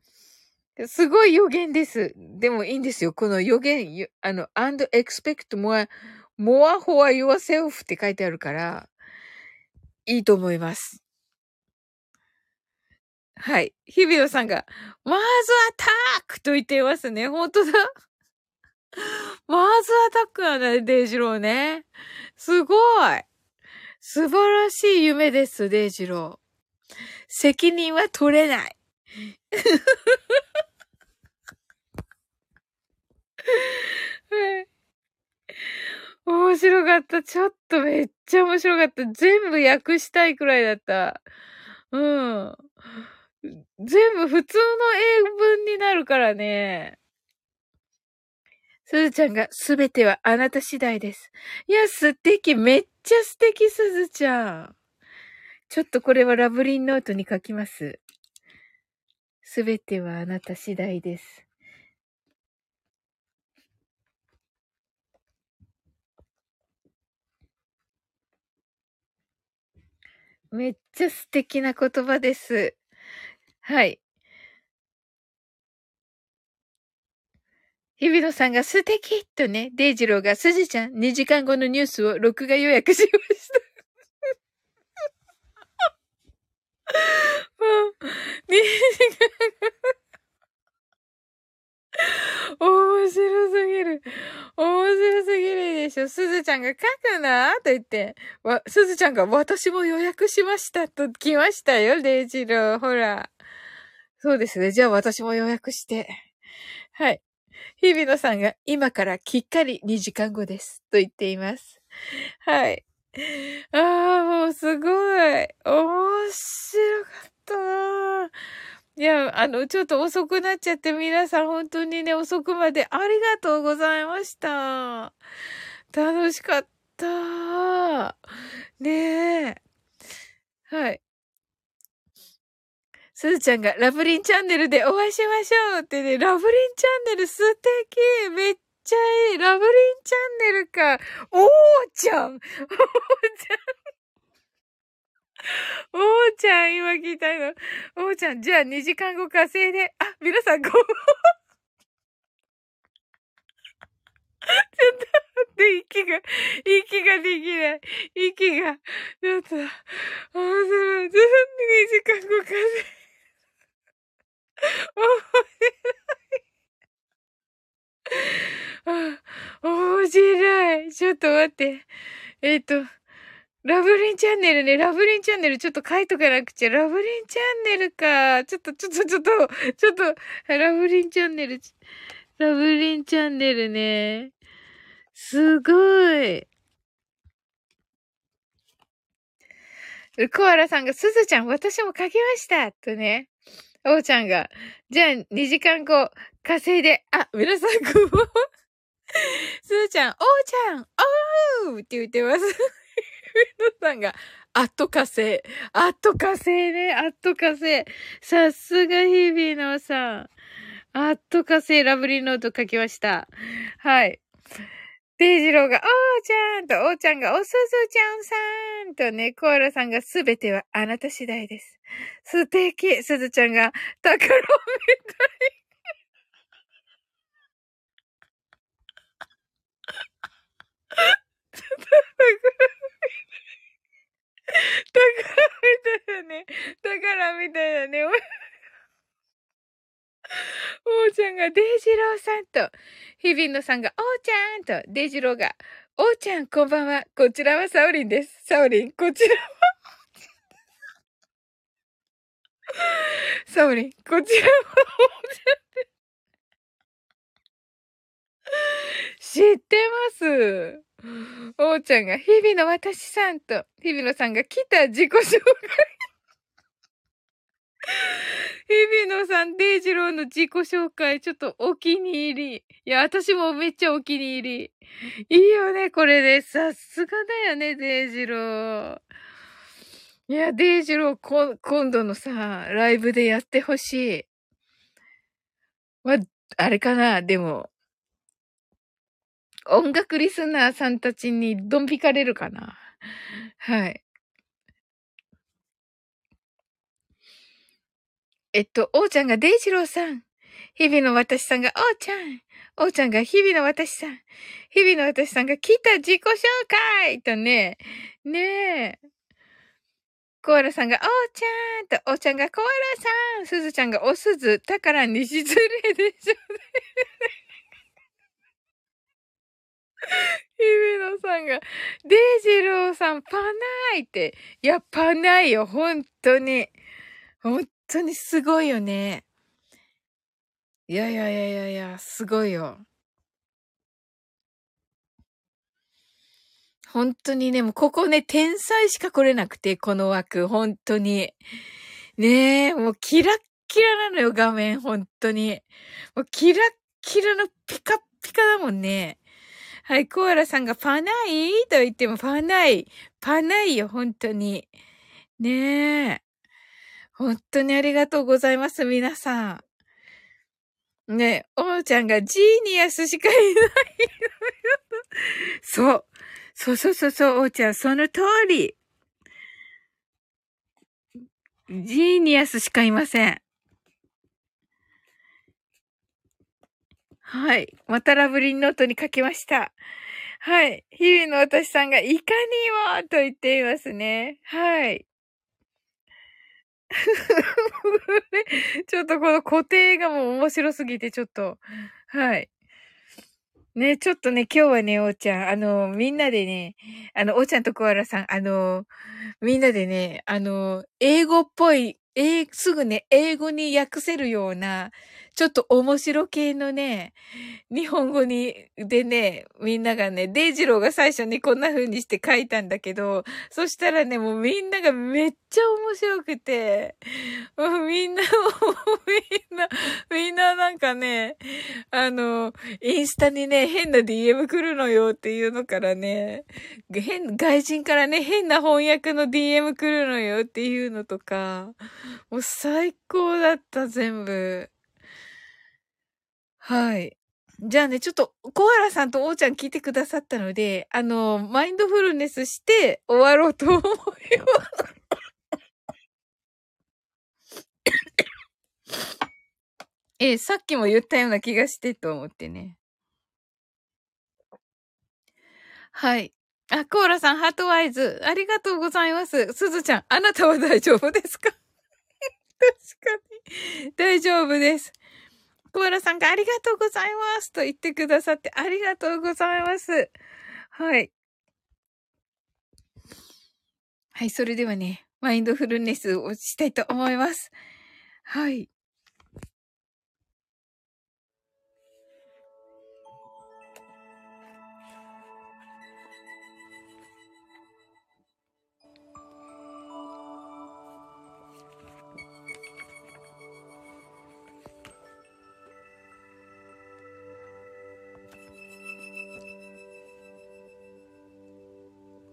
すごい予言です。でもいいんですよ。この予言、あの、and expect more, more for yourself って書いてあるから、いいと思います。はい。日比野さんが、まずアタックと言っていますね。本当だ。まずアタックなんだね、デイジローね。すごい。素晴らしい夢です、デイジロー。責任は取れない。(laughs) 面白かった。ちょっとめっちゃ面白かった。全部訳したいくらいだった。うん。全部普通の英文になるからね。すずちゃんがすべてはあなた次第です。いや、素敵。めっちゃ素敵、すずちゃん。ちょっとこれはラブリンノートに書きます。すべてはあなた次第です。めっちゃ素敵な言葉です。はい。日比野さんが素敵とね、デイジローがすじちゃん2時間後のニュースを録画予約しました。(laughs) もう、2時間後面白すぎる。面白すぎるでしょ。すずちゃんが書くなと言って、すずちゃんが私も予約しましたと来ましたよ、レイジロー。ほら。そうですね。じゃあ私も予約して。はい。日比野さんが今からきっかり2時間後です。と言っています。はい。ああ、もうすごい。面白かったないや、あの、ちょっと遅くなっちゃって皆さん本当にね、遅くまでありがとうございました。楽しかった。ねえ。はい。すずちゃんがラブリンチャンネルでお会いしましょうってね、ラブリンチャンネル素敵めっちゃいいラブリンチャンネルかおーちゃんおーちゃんおーちゃん、今聞いたの。おーちゃん、じゃあ2時間後火星で。あ、皆さんご、ちょっと待って、息が、息ができない。息が、ちょっと、面白い。2時間後火星。(laughs) 面白い。ちょっと待って。えっ、ー、と、ラブリンチャンネルね。ラブリンチャンネルちょっと書いとかなくちゃ。ラブリンチャンネルか。ちょっと、ちょっと、ちょっと、ちょっと、ラブリンチャンネル。ラブリンチャンネルね。すごい。コアラさんが、すずちゃん、私も書きましたとね。おうちゃんが、じゃあ2時間後、火星で、あ、皆さんこんばんは。すーちゃん、おうちゃん、おーって言ってます。皆さんが、あっと火星。あっと火星ね。あっと火星。さすが日々のさん。あっと火星ラブリーノート書きました。はい。デイジローが、おーちゃんと、おーちゃんが、おすずちゃんさんんとね、コアラさんがすべてはあなた次第です。素敵すずちゃんが、宝みたい。宝みたいだね。宝みたいだね。おーちゃんがデイジローさんと、日比野さんがおーちゃんと、デイジローが、おーちゃんこんばんは。こちらはサオリンです。サオリン、こちらは (laughs) サオリン、こちらはおーちゃんです。知ってます？おーちゃんが、日々の私さんと、日比野さんが来た自己紹介日比野さん、デイジローの自己紹介、ちょっとお気に入り。いや、私もめっちゃお気に入り。いいよね、これで。さすがだよね、デイジロー。いや、デイジロー、こ、今度のさ、ライブでやってほしい。ま、あれかなでも、音楽リスナーさんたちにドン引かれるかなはい。えっと、おうちゃんがデイジローさん。日々の私さんが、おうちゃん。おうちゃんが日々の私さん。日々の私さんが来た自己紹介とね、ねえ。コアラさんが、おーちゃんと、おーちゃんがコアラさんすずちゃんがおすず、だからに失礼でしょ。日比野さんが、デイジローさん、パナイって。いや、パナイよ、本当に。本当にすごいよね。いやいやいやいやいや、すごいよ。本当にね、もうここね、天才しか来れなくて、この枠、本当に。ねえ、もうキラッキラなのよ、画面、本当に。もうキラッキラのピカピカだもんね。はい、コアラさんがパナイ？と言ってもパナイ。パナイよ、本当に。ねえ。本当にありがとうございます、皆さん。ね、おーちゃんがジーニアスしかいない。そう。そうそうそうそう、おーちゃん、その通り。ジーニアスしかいません。はい。またラブリンノートに書きました。はい。日々の私さんがいかにもと言っていますね。はい。(laughs) ちょっとこの固定がもう面白すぎて、ちょっと、はい。ね、ちょっとね、今日はね、おーちゃん、あの、みんなでね、あの、おーちゃんとコアラさん、あの、みんなでね、あの、英語っぽい、えすぐね、英語に訳せるような、ちょっと面白系のね、日本語に、でね、みんながね、デイジローが最初にこんな風にして書いたんだけど、そしたらね、もうみんながめっちゃ面白くて、もうみんな、もうみんな、みんななんかね、あの、インスタにね、変な DM 来るのよっていうのからね、変、外人からね、変な翻訳の DM 来るのよっていうのとか、もう最高だった、全部。はい。じゃあね、ちょっと、コアラさんとオーちゃん聞いてくださったので、あの、マインドフルネスして終わろうと思います。えさっきも言ったような気がしてと思ってね。はい。あ、コーラさん、ハートワイズ。ありがとうございます。すずちゃん、あなたは大丈夫ですか？確かに。大丈夫です。コーラさんがありがとうございますと言ってくださってありがとうございます。はい。はい、それではね、マインドフルネスをしたいと思います。はい。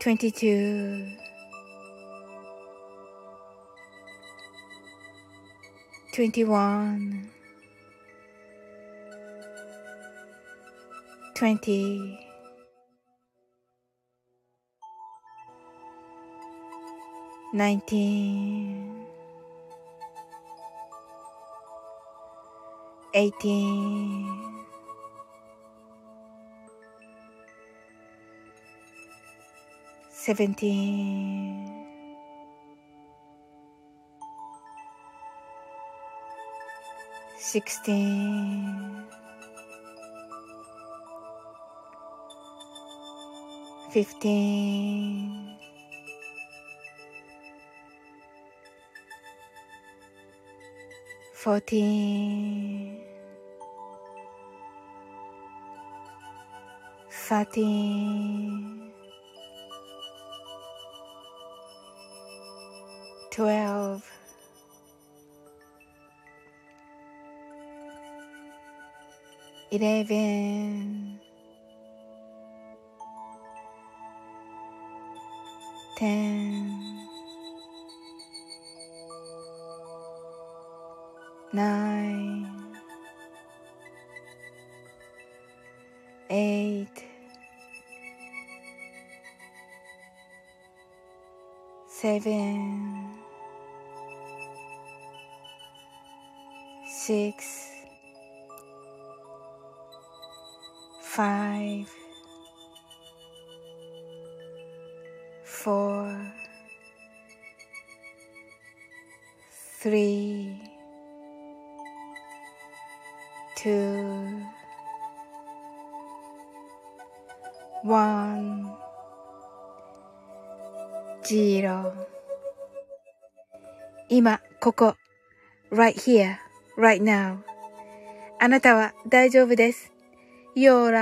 22 21 20 19 eighteen, seventeen, sixteen, fifteen, fourteen, thirteen, twelve, eleven, ten, nine, ここ、right here, right now あなたは大丈夫です。You're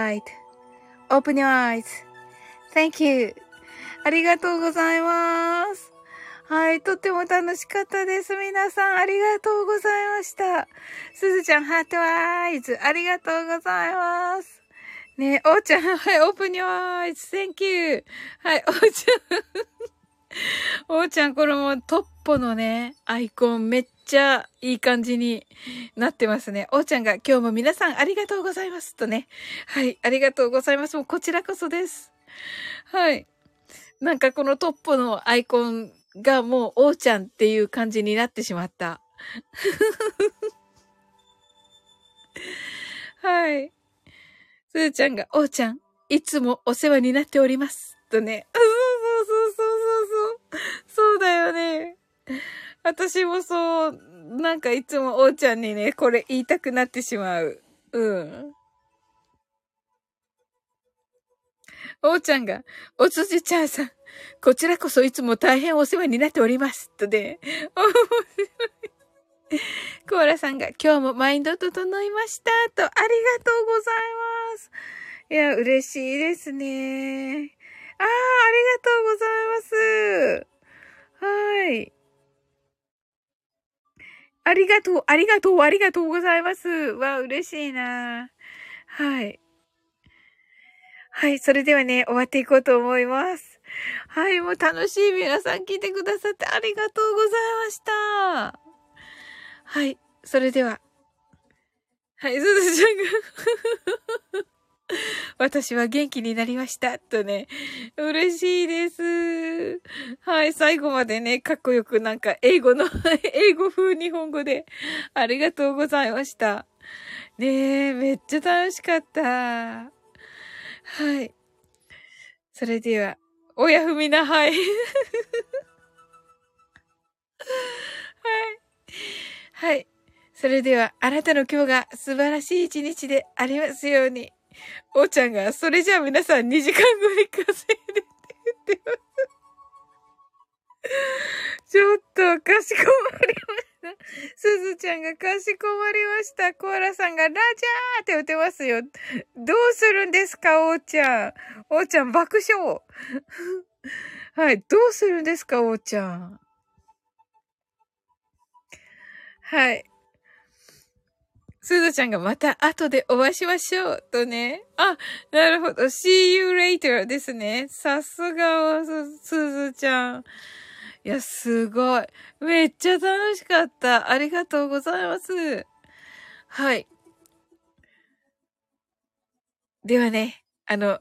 right.Open your eyes.Thank you. ありがとうございます。はい、とっても楽しかったです。皆さん、ありがとうございました。すずちゃん、ハートアイズ、ありがとうございます。ねおーちゃん、はい、オープン your eyes.Thank you. はい、おーちゃん。(laughs) おーちゃん、これもトッポのね、アイコンめっちゃいい感じになってますね。おーちゃんが今日も皆さんありがとうございますとね。はい、ありがとうございます。もうこちらこそです。はい。なんかこのトッポのアイコンがもうおーちゃんっていう感じになってしまった。(laughs) はい。すーちゃんが、おーちゃん、いつもお世話になっております。とね。あそうそうそうそうそう。そうだよね。(laughs) 私もそう、なんかいつもおーちゃんにね、これ言いたくなってしまう。うん。おーちゃんが、おつじちゃんさん、こちらこそいつも大変お世話になっております。とね。面白い。(laughs) コーラさんが、今日もマインド整いました。と、ありがとうございます。いや、嬉しいですね。ああ、ありがとうございます。はい。ありがとう、ありがとう、ありがとうございます。わ、嬉しいな。はい。はい、それではね、終わっていこうと思います。はい、もう楽しい皆さん聞いてくださってありがとうございました。はい、それでは。はい、すずちゃんが (laughs) 私は元気になりました。とね、嬉しいです。はい、最後までね、かっこよくなんか英語の、(laughs) 英語風日本語でありがとうございました。ねえ、めっちゃ楽しかった。はい。それでは、おやふみな、はい。(laughs) はい。はい。それでは、あなたの今日が素晴らしい一日でありますように。おーちゃんが、それじゃあ皆さん2時間後に稼いでって言ってます。ちょっと、かしこまりました。すずちゃんがかしこまりました。コアラさんがラジャーって打てますよ。どうするんですか、おーちゃん。おーちゃん爆笑。はい。どうするんですか、おーちゃん。はい。すずちゃんがまた後でお会いしましょう。とね。あ、なるほど。see you later ですね。さすがす、すずちゃん。いや、すごい。めっちゃ楽しかった。ありがとうございます。はい。ではね、あの、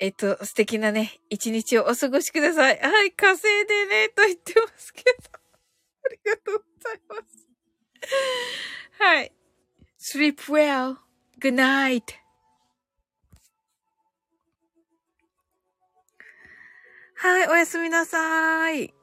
えっと、素敵なね、一日をお過ごしください。はい、稼いでね、と言ってますけど。ありがとうございます。はい。sleep well. Good night. はい、おやすみなさい。